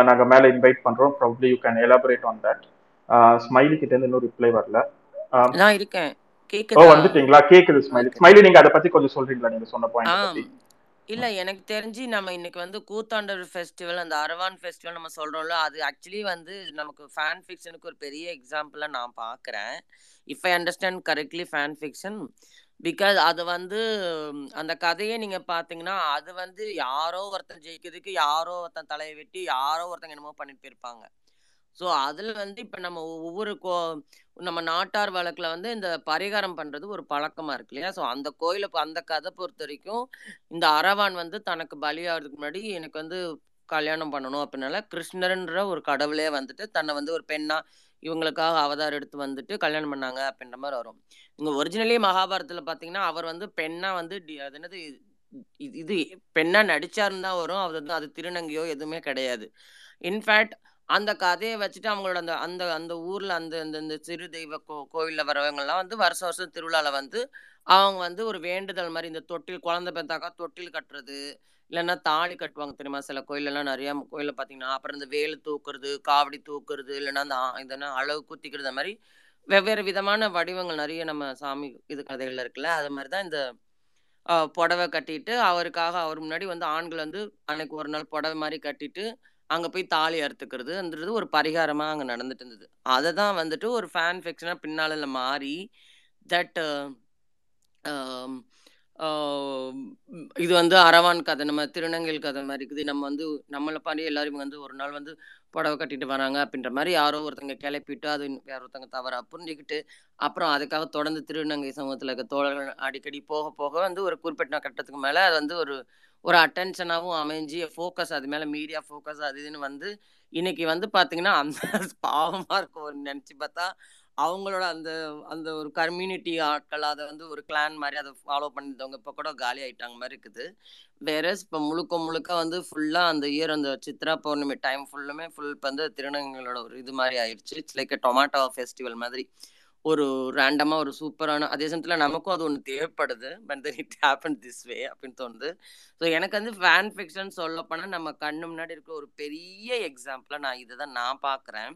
நாங்க மேல இன்வைட் பண்றோம். Probably you can elaborate on that Smiley கிட்ட இருந்து இன்னும் ரிப்ளை வரல. Um,
நான் இருக்கேன்.
ஓ
கேக்குதா
வந்துட்டீங்களா? கேக்குது ஸ்மைலி ஸ்மைலி நீங்க அதை பத்தி கொஞ்சம் சொல்றீங்களா? நீங்க சொன்ன பாயிண்ட் பத்தி.
இல்ல எனக்கு தெரிஞ்சு நம்ம இன்னைக்கு வந்து கூத்தாண்டவர் ஃபெஸ்டிவல் அந்த அரவான் ஃபெஸ்டிவல் நம்ம சொல்றோம்ல அது ஆக்சுவலி வந்து நமக்கு ஃபேன் ஃபிக்ஷனுக்கு ஒரு பெரிய எக்ஸாம்பிளா நான் பார்க்கறேன் if I understand correctly fan fiction because அது வந்து அந்த கதையை நீங்க பாத்தீங்கன்னா அது வந்து யாரோ ஒருத்தன் ஜெயிக்கிறதுக்கு யாரோ ஒருத்தன் தலையை வெட்டி யாரோ ஒருத்தங்க என்னமோ பண்ணிட்டு போயிருப்பாங்க. ஸோ அதில் வந்து இப்போ நம்ம ஒவ்வொரு கோ நம்ம நாட்டார் வழக்கில் வந்து இந்த பரிகாரம் பண்ணுறது ஒரு பழக்கமாக இருக்கு இல்லையா? ஸோ அந்த கோயிலை அந்த கதை பொறுத்த வரைக்கும் இந்த அரவான் வந்து தனக்கு பலியாகிறதுக்கு முன்னாடி எனக்கு வந்து கல்யாணம் பண்ணணும் அப்படின்னால கிருஷ்ணர்ன்ற ஒரு கடவுளே வந்துட்டு தன்னை வந்து ஒரு பெண்ணாக இவங்களுக்காக அவதாரம் எடுத்து வந்துட்டு கல்யாணம் பண்ணாங்க அப்படின்ற மாதிரி வரும். இங்கே ஒரிஜினலி மகாபாரதத்தில் பார்த்தீங்கன்னா அவர் வந்து பெண்ணாக வந்து டி- அது என்னது இது இது பெண்ணா நடிச்சாருன்னு தான் வரும். அது வந்து அது திருநங்கையோ எதுவுமே கிடையாது. இன்ஃபேக்ட் அந்த கதையை வச்சுட்டு அவங்களோட அந்த அந்த அந்த ஊரில் அந்த அந்த இந்த சிறு தெய்வ கோ கோயிலில் வரவங்கள்லாம் வந்து வருஷம் வருஷம் திருவிழாவில் வந்து அவங்க வந்து ஒரு வேண்டுதல் மாதிரி இந்த தொட்டில் குழந்தை பெற்றாக்கா தொட்டில் கட்டுறது இல்லைன்னா தாலி கட்டுவாங்க தெரியுமா? சில கோயிலெல்லாம் நிறையா கோயிலில் பார்த்தீங்கன்னா அப்புறம் இந்த வேலு தூக்குறது காவடி தூக்குறது இல்லைன்னா அந்த இதெல்லாம் அளவு குத்திக்கிறது மாதிரி வெவ்வேறு விதமான வடிவங்கள் நிறைய நம்ம சாமி இது கதைகளில் இருக்குல்ல அது மாதிரி தான் இந்த புடவை கட்டிட்டு அவருக்காக அவர் முன்னாடி வந்து ஆண்கள் வந்து அன்னைக்கு ஒரு நாள் புடவை மாதிரி கட்டிட்டு அங்கே போய் தாலி அறுத்துக்கிறதுன்றது ஒரு பரிகாரமாக அங்கே நடந்துட்டு இருந்தது அதை தான் வந்துட்டு ஒரு ஃபேன் ஃபிக்ஷனாக பின்னால் மாறி தட் இது வந்து அரவான் கதை நம்ம திருநங்கைகள் கதை மாதிரி இருக்குது. நம்ம வந்து நம்மளை பாடி எல்லாரும் வந்து ஒரு நாள் வந்து புடவை கட்டிட்டு வராங்க அப்படின்ற மாதிரி யாரோ ஒருத்தங்க கிளப்பிட்டு அது வேற ஒருத்தங்க தவறாக புரிஞ்சுக்கிட்டு அப்புறம் அதுக்காக தொடர்ந்து திருநங்கை சமூகத்தில் இருக்க தோழர்கள் அடிக்கடி போக போக வந்து ஒரு குறிப்பிட்ட கட்டத்துக்கு மேலே அது வந்து ஒரு ஒரு அட்டென்ஷனாகவும் அமைஞ்சு ஃபோக்கஸ் அது மேலே மீடியா ஃபோக்கஸ் அது இதுன்னு வந்து இன்னைக்கு வந்து பார்த்தீங்கன்னா அந்த [LAUGHS] பாவமாக இருக்கும் ஒரு நினச்சி பார்த்தா. அவங்களோட அந்த அந்த ஒரு கம்யூனிட்டி ஆட்கள் அதை வந்து ஒரு கிளான் மாதிரி அதை ஃபாலோ பண்ணியிருந்தவங்க இப்போ கூட காலி ஆயிட்டாங்க மாதிரி இருக்குது. வேற இப்போ முழுக்க முழுக்க வந்து ஃபுல்லாக அந்த இயர் அந்த சித்ரா பௌர்ணமி டைம் ஃபுல்லுமே ஃபுல் இப்போ வந்து திருநங்கைகளோட ஒரு இது மாதிரி ஆயிடுச்சு இட்ஸ் லைக் டொமாட்டோ ஃபெஸ்டிவல் மாதிரி. ஒரு ரேண்டமாக ஒரு சூப்பரான அதே சமயத்தில் நமக்கும் அது ஒன்று தேவைப்படுது. But then it happen this way அப்படின்னு தோணுது. ஸோ எனக்கு வந்து ஃபேன் ஃபிக்ஷன் சொல்ல போனால் நம்ம கண்ணு முன்னாடி இருக்க ஒரு பெரிய எக்ஸாம்பிளாக நான் இதை தான் நான் பார்க்குறேன்.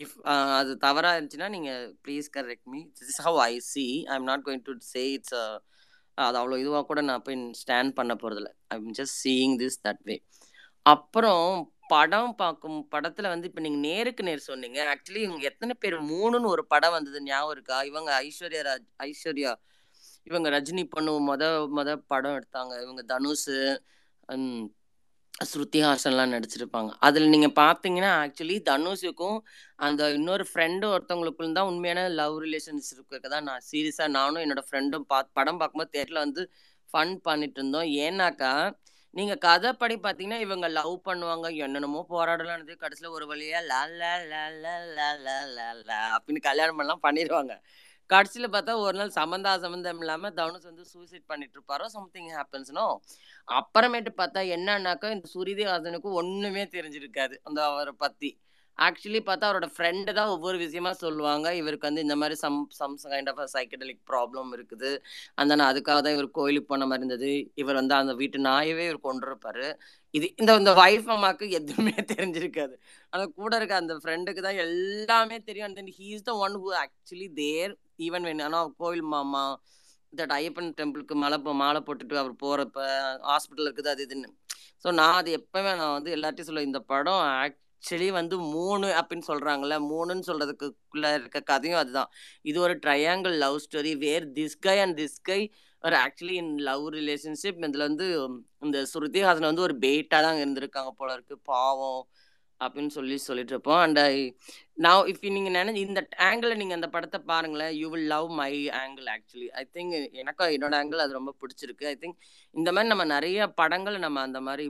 இஃப் அது தவறாக இருந்துச்சுன்னா நீங்கள் please correct me this is how I see I am not going to say it's அது அவ்வளோ இதுவாக கூட நான் போய் ஸ்டாண்ட் பண்ண போகிறதில்ல I am just seeing this that way அப்புறம் படம் பார்க்கும் படத்துல வந்து இப்ப நீங்க நேருக்கு நேர் சொன்னீங்க. ஆக்சுவலி இவங்க எத்தனை பேர் மூணுன்னு ஒரு படம் வந்தது ஞாபகம் இருக்கா? இவங்க ஐஸ்வர்யா ராஜ் ஐஸ்வர்யா இவங்க ரஜினி பண்ணு மொத மொத படம் எடுத்தாங்க. இவங்க தனுஷ் ஸ்ருதிஹாசன்லாம் ஸ்ருதி ஹாசன்லாம் நடிச்சிருப்பாங்க. அதில் நீங்கள் பார்த்தீங்கன்னா ஆக்சுவலி தனுஷுக்கும் அந்த இன்னொரு ஃப்ரெண்டு ஒருத்தவங்களுக்குள்ள தான் உண்மையான லவ் ரிலேஷன்ஷிப் இருக்கதா நான் சீரியஸாக நானும் என்னோட ஃப்ரெண்டும் பா படம் பார்க்கும்போது தேட்டரில் வந்து ஃபன் பண்ணிட்டு இருந்தோம். ஏன்னாக்கா நீங்க கதைப்படி பாத்தீங்கன்னா இவங்க லவ் பண்ணுவாங்க. என்னென்னமோ போராடலாம் கடைசியில ஒரு வழியா லா லா லா லா லா லா லா லா அப்படின்னு கல்யாணம் பண்ணலாம் பண்ணிடுவாங்க கடைசியில பார்த்தா ஒரு நாள் சம்மந்தா சம்மந்தம் இல்லாம தனுஷ் வந்து சூசைட் பண்ணிட்டு இருப்பாரோ சம்திங் ஹேப்பன்ஸ்னோ அப்புறமேட்டு பார்த்தா என்னன்னாக்கா இந்த சுருதிஹாசனுக்கு ஒண்ணுமே தெரிஞ்சிருக்காது. அந்த அவரை பத்தி. ஆக்சுவலி பார்த்தா அவரோட ஃப்ரெண்டு தான் ஒவ்வொரு விஷயமா சொல்லுவாங்க. இவருக்கு வந்து இந்த மாதிரி some some kind of psychedelic problem இருக்குது. அந்த நான் அதுக்காக தான் இவர் கோயிலுக்கு போன மாதிரி இருந்தது. இவர் வந்து அந்த வீட்டு நாயவே இவர் கொண்டிருப்பாரு இது இந்த இந்த ஒய்ஃப் அம்மாவுக்கு எதுவுமே [LAUGHS] தெரிஞ்சிருக்காது. ஆனால் கூட இருக்க அந்த ஃப்ரெண்டுக்கு தான் எல்லாமே தெரியும். And then he is the one who actually there even வேணும் ஆனால் கோயில் மாமா தட் ஐயப்பன் டெம்பிளுக்கு மலை போ- மாலை போட்டுட்டு அவர் போகிறப்ப ஹாஸ்பிட்டல் இருக்குது அது இதுன்னு. ஸோ நான் அது எப்பவுமே நான் வந்து எல்லார்ட்டையும் சொல்ல இந்த படம் ஆக்ட் ஆக்சுவலி வந்து மூணு அப்படின்னு சொல்றாங்கல்ல மூணுன்னு சொல்றதுக்குள்ள இருக்க கதையும் அதுதான். இது ஒரு triangle love story where this guy and this guy ஒரு ஆக்சுவலி இன் லவ் ரிலேஷன்ஷிப் இதில் வந்து இந்த ஸ்ருதிஹாசன் வந்து ஒரு பேட்டாக தான் இருந்திருக்காங்க போல இருக்கு. பாவம் அப்படின்னு சொல்லி சொல்லிட்டு இருப்போம். அண்ட் நான் இப்போ நீங்கள் நினைச்சு இந்த ஆங்கிளில் நீங்கள் அந்த படத்தை பாருங்களேன். You will love my angle actually I think எனக்கும் என்னோட ஆங்கிள் அது ரொம்ப பிடிச்சிருக்கு. ஐ திங்க் இந்த மாதிரி நம்ம நிறைய படங்களை நம்ம அந்த மாதிரி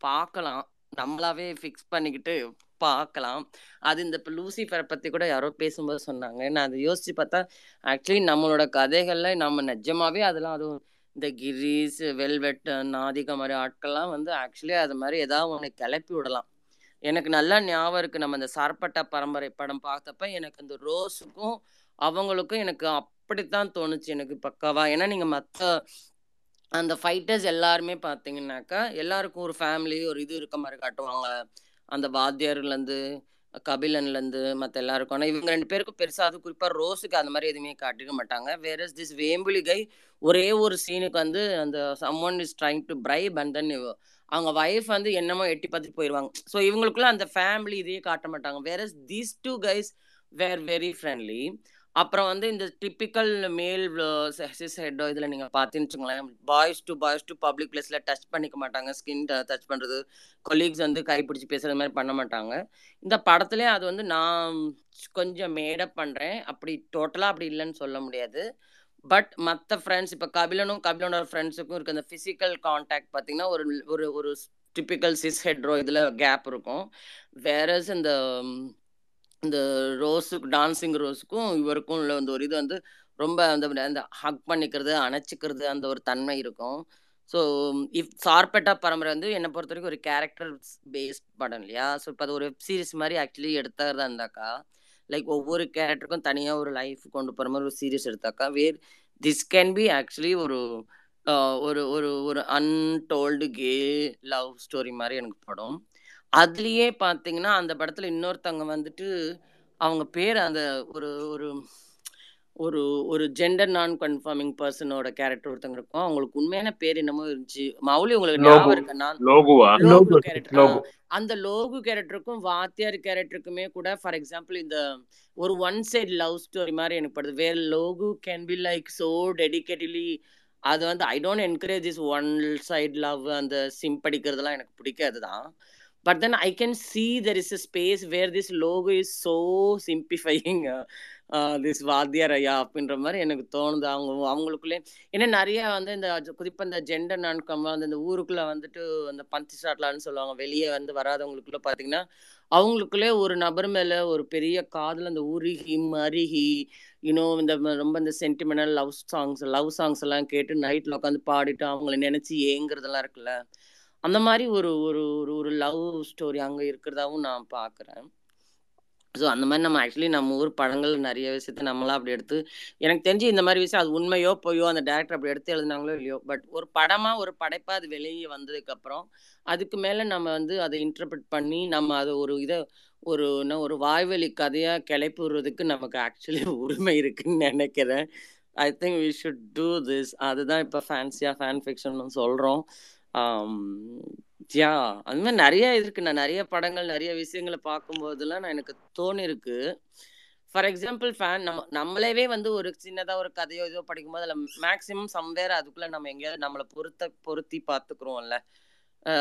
பார்க்கலாம். நம்மளாவே ஃபிக்ஸ் பண்ணிக்கிட்டு பார்க்கலாம் அது இந்த இப்போ லூசிஃபரை பற்றி கூட யாரோ பேசும்போது சொன்னாங்க. நான் அதை யோசித்து பார்த்தா ஆக்சுவலி நம்மளோட கதைகளில் நம்ம நிஜமாவே அதெல்லாம் அதுவும் இந்த கிரீஸ் வெல்வெட் நாதிக மாதிரி ஆட்கள்லாம் வந்து ஆக்சுவலி அது மாதிரி ஏதாவது ஒன்று கிளப்பி விடலாம். எனக்கு நல்லா ஞாபகம் இருக்குது நம்ம இந்த சார்பட்டா பரம்பரை படம் பார்த்தப்ப எனக்கு இந்த ரோஸுக்கும் அவங்களுக்கும் எனக்கு அப்படித்தான் தோணுச்சு. எனக்கு பக்காவா. ஏன்னா நீங்கள் மற்ற அந்த ஃபைட்டர்ஸ் எல்லாருமே பார்த்தீங்கன்னாக்கா எல்லாருக்கும் ஒரு ஃபேமிலி ஒரு இது இருக்க மாதிரி காட்டுவாங்க. அந்த வாத்தியார்லேருந்து கபிலன்லேருந்து மற்ற எல்லாருக்கும். ஆனால் இவங்க ரெண்டு பேருக்கும் பெருசாக அது குறிப்பாக ரோஸுக்கு அந்த மாதிரி எதுவுமே காட்டிக்க மாட்டாங்க. வேற திஸ் வேம்புலி கை ஒரே ஒரு சீனுக்கு வந்து அந்த some one is trying to bribe and then அவங்க ஒய்ஃப் வந்து என்னமோ எட்டி பார்த்துட்டு போயிடுவாங்க ஸோ இவங்களுக்குள்ள அந்த ஃபேமிலி இதையே காட்ட மாட்டாங்க. வேற these two guys where very friendly அப்புறம் வந்து இந்த டிப்பிக்கல் மேல் சிஸ் ஹெட்டோ இதில் நீங்கள் பார்த்தீன்னுச்சிங்களேன் boys to boys to public பிளேஸில் டச் பண்ணிக்க மாட்டாங்க. ஸ்கின் டச் பண்ணுறது கொலீக்ஸ் வந்து கைப்பிடிச்சி பேசுகிற மாதிரி பண்ண மாட்டாங்க. இந்த படத்துலேயே அது வந்து நான் கொஞ்சம் மேடப் பண்ணுறேன் அப்படி டோட்டலாக அப்படி இல்லைன்னு சொல்ல முடியாது. பட் மற்ற ஃப்ரெண்ட்ஸ் இப்போ கபிலனும் கபிலனோட ஃப்ரெண்ட்ஸுக்கும் இருக்க அந்த ஃபிசிக்கல் கான்டாக்ட் பார்த்தீங்கன்னா ஒரு ஒரு ஒரு டிப்பிக்கல் சிஸ் ஹெட்ரோ இதில் கேப் இருக்கும். வேறஸ் இந்த இந்த ரோஸுக்கு டான்ஸிங் ரோஸுக்கும் இவருக்கும் உள்ள அந்த ஒரு இது வந்து ரொம்ப அந்த அந்த ஹக் பண்ணிக்கிறது அணைச்சிக்கிறது அந்த ஒரு தன்மை இருக்கும். ஸோ இஃப் சார்பெட்டா பரம்பரை வந்து என்னை பொறுத்த வரைக்கும் ஒரு கேரக்டர் பேஸ்ட் படம் இல்லையா? ஸோ இப்போ அது ஒரு வெப் சீரிஸ் மாதிரி ஆக்சுவலி எடுத்தாதான் இருந்தாக்கா லைக் ஒவ்வொரு கேரக்டருக்கும் தனியாக ஒரு லைஃப் கொண்டு போகிற மாதிரி ஒரு serious எடுத்தாக்கா where this can be actually ஒரு ஒரு ஒரு ஒரு அன்டோல்டு கே லவ் ஸ்டோரி மாதிரி எனக்கு படம். அதுலேயே பார்த்தீங்கன்னா அந்த படத்தில் இன்னொருத்தவங்க வந்துட்டு அவங்க பேர் அந்த ஒரு ஒரு ஒரு ஒரு ஜெண்டர் நான் கன்ஃபார்மிங் பர்சனோட கேரக்டர் ஒருத்தங்க இருக்கும். அவங்களுக்கு உண்மையான பேர் என்னமோ இருந்துச்சு. மௌலி உங்களுக்கு ஞாபகம் இருக்கு? நான்
லோகுவா?
லோகு கேரக்டர் அந்த லோகு கேரக்டருக்கும் வாத்தியார் கேரக்டருக்குமே கூட ஃபார் எக்ஸாம்பிள் இந்த ஒரு ஒன் சைடு லவ் ஸ்டோரி மாதிரி எனக்கு படுது. Where Logu can be like so dedicatively அது வந்து I don't encourage is one side love அந்த சிம் படிக்கிறதுலாம் எனக்கு பிடிக்காது தான் but then I can see there is a space where this Logo is so simplifying this வாத்தியார் ஐயா அப்படின்ற மாதிரி எனக்கு தோணுது. அவங்க அவங்களுக்குள்ளே ஏன்னா நிறைய வந்து இந்த குறிப்பாக இந்த ஜெண்டர் நான்கம் வந்து இந்த ஊருக்குள்ளே வந்துட்டு அந்த பந்தி சாட்லான்னு சொல்லுவாங்க. வெளியே வந்து வராதவங்களுக்குள்ள பார்த்தீங்கன்னா அவங்களுக்குள்ளே ஒரு நபர் மேலே ஒரு பெரிய காதல் அந்த உருகி மருகி இன்னும் இந்த ரொம்ப இந்த sentimental love songs love songs எல்லாம் கேட்டு நைட்டில் உட்காந்து பாடிட்டு அவங்கள நினச்சி ஏங்குறதெல்லாம் இருக்குல்ல. அந்த மாதிரி ஒரு ஒரு ஒரு ஒரு லவ் ஸ்டோரி அங்கே இருக்கிறதாவும் நான் பார்க்குறேன் ஸோ அந்த மாதிரி நம்ம ஆக்சுவலி நம்ம ஊர் படங்கள் நிறைய விஷயத்த நம்மளாம் அப்படி எடுத்து எனக்கு தெரிஞ்சு இந்த மாதிரி விஷயம் அது உண்மையோ பொய்யோ அந்த டேரக்டர் அப்படி எடுத்து எழுதினாங்களோ இல்லையோ பட் ஒரு படமாக ஒரு படைப்பாக அது வெளியே வந்ததுக்கப்புறம் அதுக்கு மேலே நம்ம வந்து அதை இன்டர்பிரட் பண்ணி நம்ம அதை ஒரு இதை ஒரு என்ன ஒரு வாய்வெளி கதையாக கிளப்பிடுறதுக்கு நமக்கு ஆக்சுவலி [LAUGHS] உரிமை இருக்குன்னு நினைக்கிறேன். I think we should do this அதுதான் இப்போ ஃபேன்சியாக ஃபேன் ஃபிக்ஷன் சொல்கிறோம் யா அந்த மாதிரி நிறைய இருக்கு. நான் நிறைய படங்கள் நிறைய விஷயங்களை பார்க்கும்போதெல்லாம் நான் எனக்கு தோணிருக்கு. ஃபார் எக்ஸாம்பிள் ஃபேன் நம்ம நம்மளவே வந்து ஒரு சின்னதாக ஒரு கதையோ இதோ படிக்கும்போது அதில் மேக்ஸிமம் சம்வேர் அதுக்குள்ளே நம்ம எங்கேயாவது நம்மளை பொருத்த பொருத்தி பார்த்துக்குறோம்ல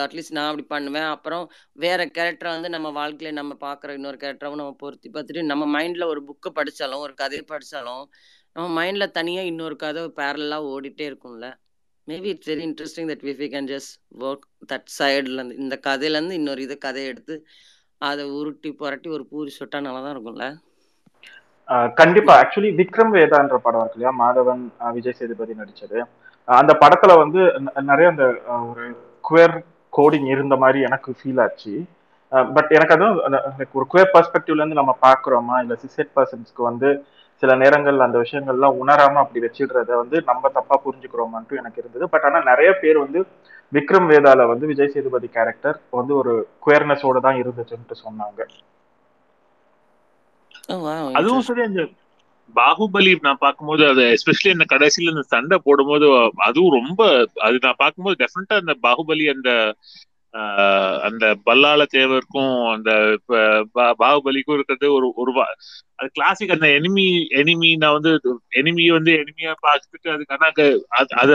அட்லீஸ்ட் நான் அப்படி பண்ணுவேன். அப்புறம் வேற கேரக்டரை வந்து நம்ம வாழ்க்கையில நம்ம பார்க்குற இன்னொரு கேரக்டரும் நம்ம பொருத்தி பார்த்துட்டு நம்ம மைண்டில் ஒரு புக்கு படித்தாலும் ஒரு கதையை படித்தாலும் நம்ம மைண்டில் தனியாக இன்னொரு கதை பேரலாக ஓடிட்டே இருக்கும்ல. Maybe it's very interesting that we can just work that சைட்லேருந்து இந்த கதையிலேருந்து இன்னொரு இது கதையை எடுத்து அதை உருட்டி புரட்டி ஒரு பூரி சொட்டா நல்லா தான் இருக்கும்ல?
கண்டிப்பா. ஆக்சுவலி விக்ரம் வேதான்ற படம் இருக்கு இல்லையா? மாதவன் விஜய் சேதுபதி நடிச்சது. அந்த படத்துல வந்து நிறைய அந்த ஒரு குவேர் கோடிங் இருந்த மாதிரி எனக்கு ஃபீல் ஆச்சு. பட் எனக்கு அதுவும் ஒரு குவேர் பர்ஸ்பெக்டிவ்ல இருந்து நம்ம பாக்குறோமா இல்ல சிசெட் பர்சன்ஸ்க்கு வந்து சில நேரங்கள் அந்த விஷயங்கள்லாம் உணராம அப்படி வச்சிடுறத வந்து நம்ம தப்பா புரிஞ்சுக்கிறோமான்ட்டு எனக்கு இருந்தது. பட் ஆனா நிறைய பேர் வந்து விக்ரம் வேதால வந்து விஜய் சேதுபதி கேரக்டர் வந்து ஒரு குவேர்னஸோட தான் இருந்துச்சுன்ட்டு சொன்னாங்க.
அதுவும் சரி அந்த பாகுபலி நான் பார்க்கும்போது அது எஸ்பெஷலி அந்த கடைசியில இந்த சண்டை போடும்போது அதுவும் ரொம்ப அது நான் பார்க்கும்போது டெஃபினட்டா அந்த பாகுபலி அந்த அந்த பல்லால தேவருக்கும் அந்த ப- பாகுபலிக்கும் இருக்கிறது ஒரு ஒரு வா- அது கிளாசிக் அந்த எனிமி எனிமி நான் வந்து எனிமி வந்து எனிமியா பார்த்துட்டு அதுக்கான அத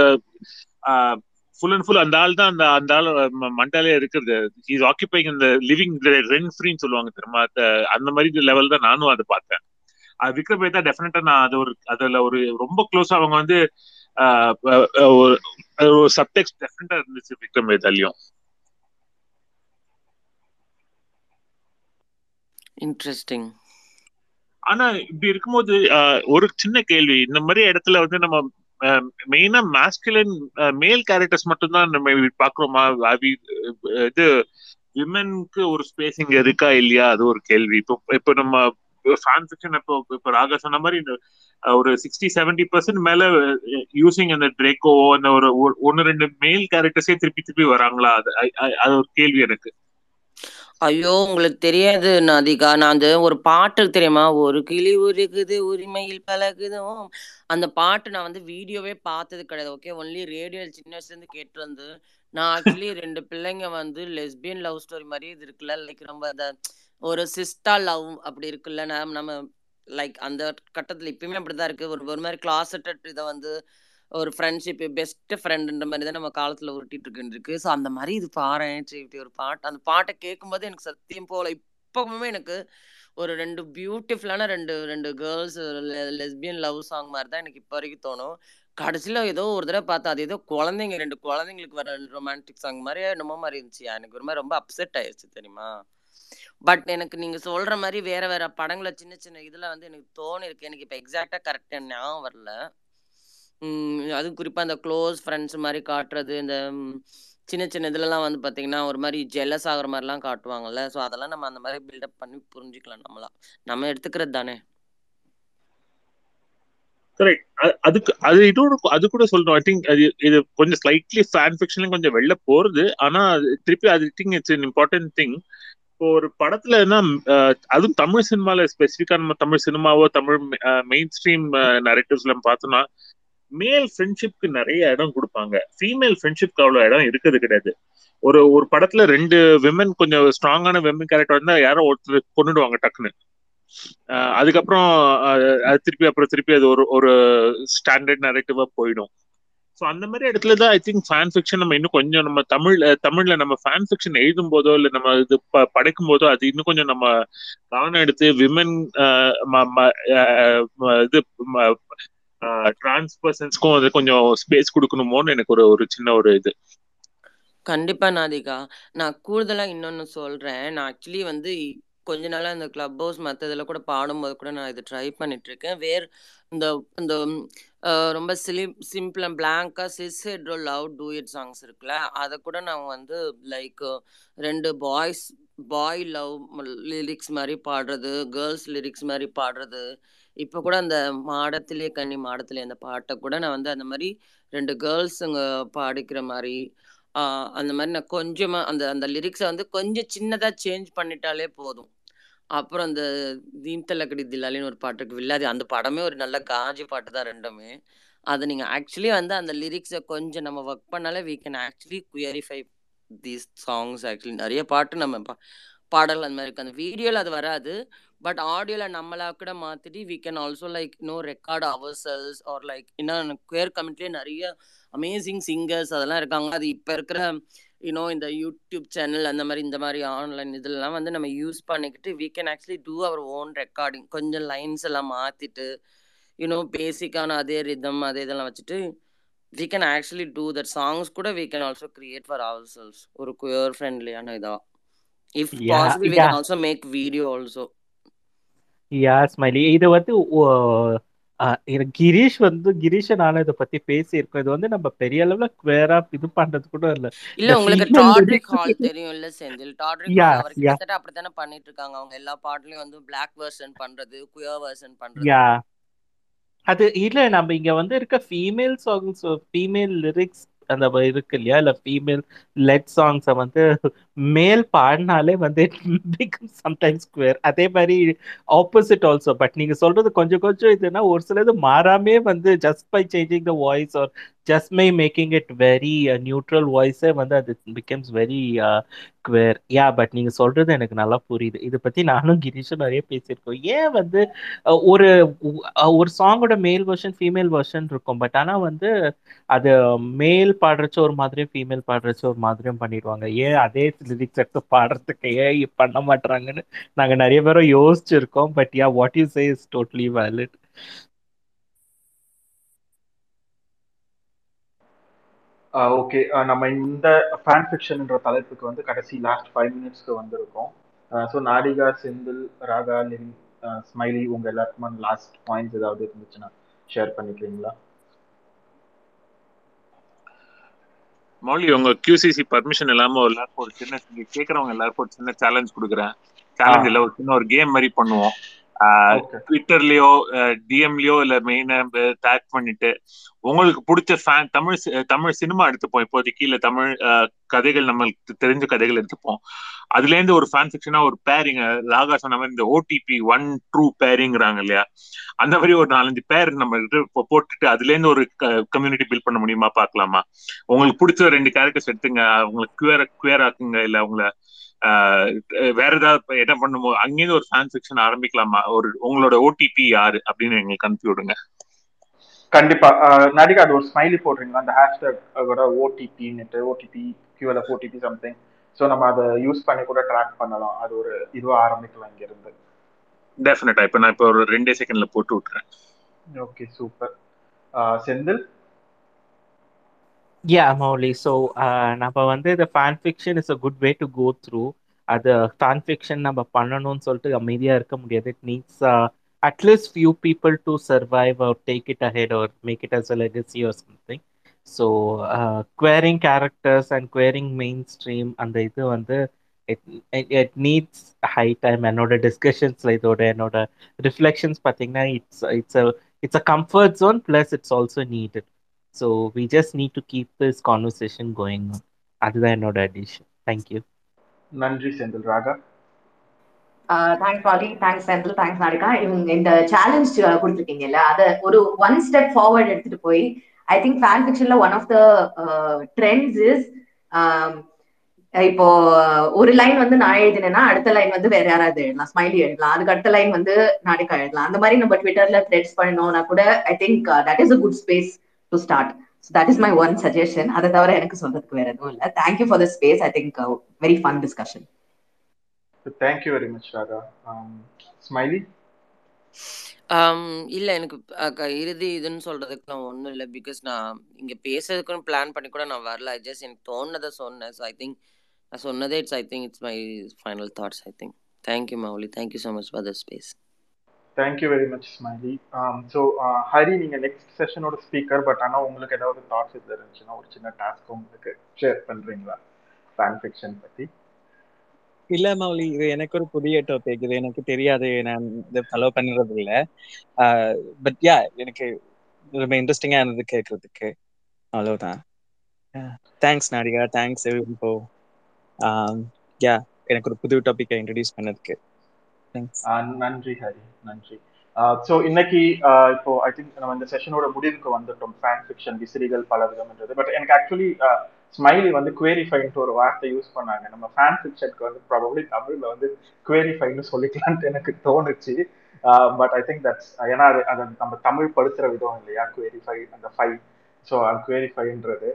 ஃபுல் அண்ட் ஃபுல் அந்த ஆள் தான் அந்த அந்த ஆள் மண்டாலே இருக்கிறது. இஸ் ஆக்கிபைங் இந்த லிவிங் ரென் ஃப்ரீன்னு சொல்லுவாங்க தெரியுமா? அந்த- மாதிரி லெவல் தான் நானும் அதை பார்த்தேன். அது விக்ரம் தான் டெஃபினட்டா நான் அது ஒரு அதுல ஒரு ரொம்ப க்ளோஸ் அவங்க வந்து ஆஹ் ஒரு ஒரு சப்டெக்ட் டெஃபினட்டா இருந்துச்சு விக்ரம் வேதாலையும்
இன்ட்ரெஸ்டிங்
ஆனா இப்படி இருக்கும்போது ஆஹ், ஒரு சின்ன கேள்வி. இந்த மாதிரி இடத்துல வந்து நம்ம மெயினா மாஸ்குலின் மேல் கேரக்டர்ஸ் மட்டும் தான் நம்ம பாக்குறோமா இது விமென்க்கு ஒரு ஸ்பேஸ் இங்க இருக்கா இல்லையா? அது ஒரு கேள்வி. இப்போ இப்போ நம்ம ஃபேன் ஃபிக்ஷன் இப்போ இப்போ ராகா சொன்ன மாதிரி இந்த ஒரு சிக்ஸ்டி செவன்டி பர்சன்ட் மேல யூசிங் அந்த ட்ரேக்கோ அந்த ஒரு ஒன்னு ரெண்டு மேல் கேரக்டர்ஸே திருப்பி திருப்பி வராங்களா? அது அது ஒரு கேள்வி எனக்கு.
ஐயோ உங்களுக்கு தெரியாது நாதிகா. நான் அந்த ஒரு பாட்டு தெரியுமா? ஒரு கிளி உருகுது உரிமையில் பழகுதும். அந்த பாட்டு நான் வந்து வீடியோவே பார்த்தது கிடையாது ஓகே ஒன்லி ரேடியோ சின்ன வயசுலேருந்து கேட்டு வந்து நான் ஆக்சுவலி ரெண்டு பிள்ளைங்க வந்து லெஸ்பியன் லவ் ஸ்டோரி மாதிரி இது இருக்குல்ல? லைக் ரொம்ப அந்த ஒரு சிஸ்டா லவ் அப்படி இருக்குல்ல? நம்ம நம்ம லைக் அந்த கட்டத்தில் இப்பயுமே அப்படிதான் இருக்கு. ஒரு ஒரு மாதிரி கிளாசட்டட் இதை வந்து ஒரு ஃப்ரெண்ட்ஷிப் பெஸ்ட் ஃப்ரெண்டுன்ற மாதிரி தான் நம்ம காலத்தில் உருட்டிட்டு இருக்கு ஸோ அந்த மாதிரி இது பாறேன். இப்படி ஒரு பாட்டு அந்த பாட்டை கேட்கும்போது எனக்கு சத்தியம் போல இப்பவுமே எனக்கு ஒரு ரெண்டு பியூட்டிஃபுல்லான ரெண்டு ரெண்டு கேர்ள்ஸ் லெஸ்பியன் லவ் சாங் மாதிரி தான் எனக்கு இப்போ வரைக்கும் தோணும். கடைசியில் ஏதோ ஒரு தடவை பார்த்தா அது ஏதோ குழந்தைங்க ரெண்டு குழந்தைங்களுக்கு வர ரொமான்டிக் சாங் மாதிரி என்னமோ மாதிரி இருந்துச்சு. எனக்கு ஒரு மாதிரி ரொம்ப அப்செட் ஆயிடுச்சு தெரியுமா? பட் எனக்கு நீங்க சொல்ற மாதிரி வேற வேற படங்களை சின்ன சின்ன இதுல வந்து எனக்கு தோணி இருக்கு எனக்கு இப்போ எக்ஸாக்டா கரெக்டா ஞாபகம் வரல. உம் அதுவும் குறிப்பா இந்த க்ளோஸ் ஃப்ரெண்ட்ஸ் மாதிரி காட்டுறது இந்த ம், சின்ன சின்ன இதுலலாம் வந்து பாத்தீங்கன்னா ஒரு மாதிரி ஜெலஸ் ஆகுற மாதிரிலாம் காட்டுவாங்கல்ல. ஸோ அதெல்லாம் நம்ம அந்த மாதிரி பில்டப் பண்ணி புரிஞ்சுக்கலாம் நம்மளா. நம்ம எடுத்துக்கிறது தானே.
கரெக்ட் அதுக்கு அது இதோட அது கூட சொல்லணும். ஐ திங்க் அது இது கொஞ்சம் ஸ்லைட்லி ஃபேன் கொஞ்சம் வெளில போறது. ஆனா அது திருப்பி அது think it's an important thing இப்போ ஒரு படத்துல என்ன அதுவும் தமிழ் சினிமால ஸ்பெசிஃபிக்கா நம்ம தமிழ் சினிமாவோ தமிழ் மெயின் ஸ்ட்ரீம் நரேட்டிவ்ஸ்ல பார்த்தோம்னா மேல் ஃப்ரெண்ட்ஷிப்க்கு நிறைய இடம் கொடுப்பாங்க. ஃபீமேல் ஃப்ரெண்ட்ஷிப்க்கு அவ்வளோ இடம் இருக்கிறது கிடையாது. ஒரு ஒரு படத்துல ரெண்டு விமன் கொஞ்சம் ஸ்ட்ராங்கான விமன் கேரக்டர் வந்தா யாரோ ஒருத்தர் கொண்டுடுவாங்க டக்குன்னு. அதுக்கப்புறம் அது திருப்பி அப்புறம் திருப்பி அது ஒரு ஒரு ஸ்டாண்டர்ட் நரேட்டிவா போயிடும். ஸோ அந்த மாதிரி இடத்துல தான் ஐ திங்க் ஃபேன் ஃபிக்ஷன் நம்ம இன்னும் கொஞ்சம் நம்ம தமிழ் தமிழ்ல நம்ம ஃபேன் ஃபிக்ஷன் எழுதும் போதோ இல்லை நம்ம இது ப- படைக்கும் போதோ அது இன்னும் கொஞ்சம் நம்ம கவனம் எடுத்து விமன் இது டிரான்ஸ் பர்சன்ஸ்க்கும் அது கொஞ்சம் ஸ்பேஸ் கொடுக்கணுமோன்னு எனக்கு ஒரு ஒரு சின்ன ஒரு இது.
கண்டிப்பா நாதிகா. நான் கூடுதலா இன்னொன்னு சொல்றேன். நான் ஆக்சுவலி வந்து கொஞ்ச நாளா இந்த கிளப் ஹவுஸ் மத்த கூட பாடும்போது கூட நான் இது ட்ரை பண்ணிட்டு இருக்கேன் வேர் இந்த இந்த ரொம்ப silly simple and பிளாங்காக cis hetero love do it songs இருக்குல்ல அதை கூட நான் வந்து லைக் ரெண்டு பாய்ஸ் பாய் லவ் லிரிக்ஸ் மாதிரி பாடுறது கேர்ள்ஸ் லிரிக்ஸ் மாதிரி பாடுறது இப்போ கூட அந்த மாடத்திலே கன்னி மாடத்திலே அந்த பாட்டை கூட நான் வந்து அந்த மாதிரி ரெண்டு கேர்ள்ஸுங்க பாடிக்கிற மாதிரி அந்த மாதிரி நான் கொஞ்சமாக அந்த அந்த லிரிக்ஸை வந்து கொஞ்சம் சின்னதாக சேஞ்ச் பண்ணிட்டாலே போதும். அப்புறம் அந்த தீன்தலக்கடி தில்லாலின்னு ஒரு பாட்டு இருக்கு வில்லாதி அந்த படமே ஒரு நல்ல காஜி பாட்டு தான் ரெண்டுமே. அதை நீங்கள் ஆக்சுவலி வந்து அந்த லிரிக்ஸை கொஞ்சம் நம்ம ஒர்க் பண்ணாலே we can actually queerify these songs actually நிறைய பாட்டு நம்ம பா- பாடல் அந்த மாதிரி இருக்குது அந்த வீடியோவில் அது வராது. பட் ஆடியோல நம்மளா கூட மாத்திட்டு we can also like no record ourselves or like இன்னும் குயர் கமெண்ட்லேயே நிறைய அமேசிங் சிங்கர்ஸ் அதெல்லாம் இருக்காங்க. அது இப்போ இருக்கிற யூனோ இந்த யூடியூப் சேனல் அந்த மாதிரி இந்த மாதிரி ஆன்லைன் இதெல்லாம் வந்து நம்ம யூஸ் பண்ணிக்கிட்டு we can actually do our own recording கொஞ்சம் லைன்ஸ் எல்லாம் மாத்திட்டு யூனோ பேசிக்கான அதே ரிதம் அதே இதெல்லாம் வச்சுட்டு we can actually do that. Songs கூட we can also create for ourselves. ஒரு குயர் ஃப்ரெண்ட்லியான இதா. If
Yeah,
possible we
yeah.
can also make video also.
Yeah Smiley இது வந்து ஓ- இது கிரீஷ் வந்து கிரீஷ நானும் இதை பத்தி பேசியிருக்கோம். இது வந்து நம்ம பெரிய அளவுல குவேரா இது பண்றது கூட இல்ல.
இல்ல
இந்த
உங்களுக்கு டாட்ரிக் ஹால் தெரியும் இல்ல செந்தில். டாட்ரிக்
யா
ஹால் அவர்
யா
கிட்டத்தட்ட அப்படித்தானே பண்ணிட்டு இருக்காங்க அவங்க எல்லா பாட்டுலயும் வந்து பிளாக் வெர்ஷன் பண்றது குயர் வெர்ஷன் பண்றது.
யா அது இல்ல நம்ம இங்க வந்து இருக்க ஃபீமேல் சாங்ஸ் ஃபீமேல் லிரிக்ஸ் அந்த இருக்கு இல்லையா? இல்ல ஃபீமேல் லெட் சாங்ஸை வந்து மேல் பாடினாலே வந்து பிகம் சம்டைம்ஸ் ஸ்கொயர் அதே மாதிரி ஆப்போசிட் ஆல்சோ பட் நீங்க சொல்றது கொஞ்சம் கொஞ்சம் இதுனா ஒரு சிலது மாறாமே வந்து just by changing the voice or just my making it very neutral வாய்ஸே வந்து அது becomes very queer yeah but நீங்க சொல்றது எனக்கு நல்லா புரியுது. இதை பத்தி நானும் கிரீஷும் நிறைய பேசியிருக்கோம். ஏன் வந்து ஒரு ஒரு சாங்கோட மேல் வெர்ஷன் ஃபீமேல் வெர்ஷன் இருக்கும். பட் ஆனால் வந்து அது மேல் பாடுறச்சோ ஒரு மாதிரியும் ஃபீமேல் பாடுறச்சோ ஒரு மாதிரியும் பண்ணிடுவாங்க. ஏன் அதே லிரிக்ஸ் எடுத்து பாடுறதுக்கு ஏன் பண்ண மாட்டாங்கன்னு நாங்க நிறைய பேரும் யோசிச்சிருக்கோம். But yeah what you say is totally valid
okay நம்ம இந்த ஃபேன் ஃபிக்ஷன்ன்ற தலைப்புக்கு வந்து கடைசி லாஸ்ட் ஃபைவ் மினிட்ஸ்க்கு வந்திருக்கோம். So Nadika Senthil Raga living Smiley உங்க எல்லாருக்குமே லாஸ்ட் பாயிண்ட்ஸ் ஏதாவது இருந்துச்சுன்னா ஷேர் பண்ணிக்கிறீங்களா?
மௌலி உங்க QCC பர்மிஷன் இல்லாம ஒரு எல்லாருக்கும் ஒரு சின்ன கேக்குறவங்க எல்லாருக்கும் ஒரு சின்ன சேலஞ்ச் கொடுக்குறேன். சேலஞ்ச் இல்ல ஒரு சின்ன ஒரு கேம் மாதிரி பண்ணுவோம். ட்விட்டர்லயோ டிஎம்லயோ இல்ல மெயினா டேக் பண்ணிட்டு உங்களுக்கு பிடிச்ச ஃபேன் தமிழ் தமிழ் சினிமா எடுத்துப்போம் இப்போதைக்கு இல்ல தமிழ் கதைகள் நம்மளுக்கு தெரிஞ்ச கதைகள் எடுத்துப்போம் அதுல இருந்து ஒரு ஃபேன் செக்ஷனா ஒரு பேரிங் ராகா சொன்ன மாதிரி இந்த ஓடிபி ஒன் ட்ரூ பேரிங்கிறாங்க இல்லையா? அந்த மாதிரி ஒரு நாலஞ்சு பேர் நம்ம போட்டுட்டு அதுல இருந்து ஒரு கம்யூனிட்டி பில்ட் பண்ண முடியுமா? பார்க்கலாமா? உங்களுக்கு பிடிச்ச ரெண்டு கேரக்டர்ஸ் எடுத்துங்க. உங்களுக்கு குவேர் குவேர் ஆக்குங்க. இல்ல உங்களை வேற ஏதாவது என்ன பண்ணுமோ அங்கேருந்து ஒரு ஃபேன் செக்ஷன் ஆரம்பிக்கலாமா? ஒரு உங்களோட ஓடிபி யாரு? அப்படின்னு எங்களுக்கு அனுப்பி விடுங்க.
கண்டிப்பா. நடிகா அது ஒரு ஸ்மைலி போடுறீங்களா? அந்த hashtag ஓடிபின்னுட்டு OTP QLF OTP something so நம்ம அதை யூஸ் பண்ணி கூட ட்ராக் பண்ணலாம். அது ஒரு இதுவா ஆரம்பிக்கலாம் இங்க இருந்து
டெஃபினட்டா இப்ப நான் இப்போ ஒரு ரெண்டே செகண்ட்ல போட்டு விட்டுறேன்.
Okay super Senthil?
Yeah Mouli so நம்ம வந்து இந்த fan fiction is a good way to go through அது ஃபேன் ஃபிக்ஷன் நம்ம பண்ணணும்னு சொல்லிட்டு அமைதியாக இருக்க முடியாது. It needs at least few people to survive or take it ahead or make it as a legacy or something so queering characters and queering mainstream அந்த இது வந்து it it needs high time என்னோட டிஸ்கஷன்ஸில் இதோட என்னோட reflections பார்த்தீங்கன்னா it's it's it's a comfort zone plus it's also needed so we just need to keep this conversation going அதுதான் என்னோட அடிஷன் தேங்க்யூ
நன்றி Senthil Raga
thanks Pali. Thanks Senthil. Thanks Nadika இவங்க இந்த சேலஞ்ச் கொடுத்துருக்கீங்கல்ல அதை ஒரு one step forward எடுத்துட்டு போய் I think fan ஃபிக்ஷன்ல one of the trends is இப்போ ஒரு லைன் வந்து நான் எழுதினேன்னா அடுத்த லைன் வந்து வேற யாராவது எழுதலாம். ஸ்மைலி எழுதலாம். அதுக்கு அடுத்த லைன் வந்து நாடிகா எழுதலாம். அந்த மாதிரி நம்ம ட்விட்டர்ல த்ரெட்ஸ் பண்ணோம்னா கூட I think that is a good space to start that is my one suggestion அதை தவிர எனக்கு சொல்றதுக்கு வேற எதுவும் இல்லை. Thank you for the space I think very fun discussion
thank you very much Raga Smiley
இல்ல எனக்கு இறுதி இதுன்னு சொல்றதுக்குலாம் ஒண்ணும் இல்ல. பிகாஸ் நான் இங்க பேசுறதுக்குன்னு பிளான் பண்ணி கூட நான் வரல. ஐ ஜஸ்ட் எனக்கு தோணுனதை சொன்னேன். ஸோ ஐ திங்க் நான் சொன்னதே it's I think it's my final thoughts I think thank you Mouli thank you so much for the space
thank you very much Smiley so Hari நீங்க next செஷனோட speaker but ஆனா உங்களுக்கு ஏதாவது thoughts இது இருந்துச்சுன்னா ஒரு சின்ன டாஸ்க் உங்களுக்கு share பண்றீங்களா? ஃபேன் ஃபிக்ஷன் பத்தி.
இல்ல மௌலி இது எனக்கு ஒரு புதிய டாபிக் இது எனக்கு தெரியாது. நான் இதை ஃபாலோ பண்ணுறது இல்ல. பட் யா எனக்கு ரொம்ப இன்ட்ரெஸ்டிங்கா இருந்தது கேட்கறதுக்கு அவ்வளவுதான். தேங்க்ஸ் நாடிகா தேங்க்ஸ் இப்போ யா எனக்கு ஒரு புது டாபிக்கை இன்ட்ரடியூஸ் பண்ணதுக்கு.
நன்றி ஹரி நன்றி ஸோ இன்னைக்கு இப்போ ஐ திங்க் நம்ம இந்த செஷனோட முடிவுக்கு வந்துட்டோம். ஃபேன் ஃபிக்ஷன் விசிறிகள் பல விதம்ன்றது பட் எனக்கு ஆக்சுவலி ஸ்மைலி வந்து குவேரிஃபைன்ட்டு ஒரு வார்த்தை யூஸ் பண்ணாங்க. நம்ம ஃபேன் ஃபிக்ஷனுக்கு வந்து ப்ராபப்ளி தமிழ்ல வந்து குவேரிஃபைன்னு சொல்லிக்கலான்ட்டு எனக்கு தோணுச்சு. பட் ஐ திங்க் தட்ஸ் ஏன்னா அது அதை நம்ம தமிழ் படுத்துற விதம் இல்லையா? குவேரிஃபை அந்த ஃபை ஸோ குவேரிஃபைன்றது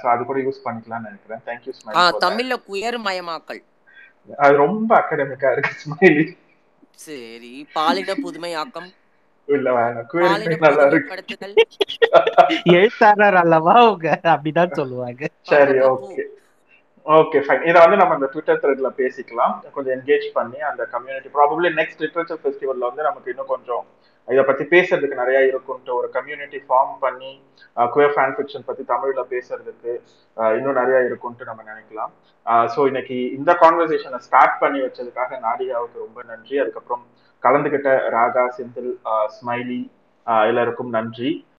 ஸோ அது கூட யூஸ் பண்ணிக்கலாம்னு நினைக்கிறேன். தேங்க்யூ ஸ்மைலி
தமிழ்ல குயர் மயமாக்கல்.
அது ரொம்ப அகடமிக்கா இருக்கு ஸ்மைலி
சரி பாலின புதுமையாக்கம்.
இல்ல வேணாம். நல்லா இருக்கு.
எழுத்தாளர் அல்லவா அவங்க? அப்படிதான் சொல்லுவாங்க.
சரி ஓகே ஓகே ஃபைன் இதை வந்து நம்ம இந்த ட்விட்டர் த்ரெட்ல பேசிக்கலாம். கொஞ்சம் என்கேஜ் பண்ணி அந்த கம்யூனிட்டி ப்ராபப்ளி நெக்ஸ்ட் லிட்ரேச்சர் ஃபெஸ்டிவல்ல வந்து நமக்கு இன்னும் கொஞ்சம் இதை பத்தி பேசுறதுக்கு நிறைய இருக்கும்ன்ட்டு ஒரு கம்யூனிட்டி ஃபார்ம் பண்ணி குயர் ஃபேன் ஃபிக்ஷன் பத்தி தமிழ்ல பேசுறதுக்கு அஹ், இன்னும் நிறைய இருக்கும்ட்டு நம்ம நினைக்கலாம். ஸோ இன்னைக்கு இந்த கான்வர்சேஷனை ஸ்டார்ட் பண்ணி வச்சதுக்காக நாடிகாவுக்கு ரொம்ப நன்றி. அதுக்கப்புறம் கலந்துகிட்ட ராகா செந்தில் ஸ்மைலி எல்லாருக்கும் நன்றி.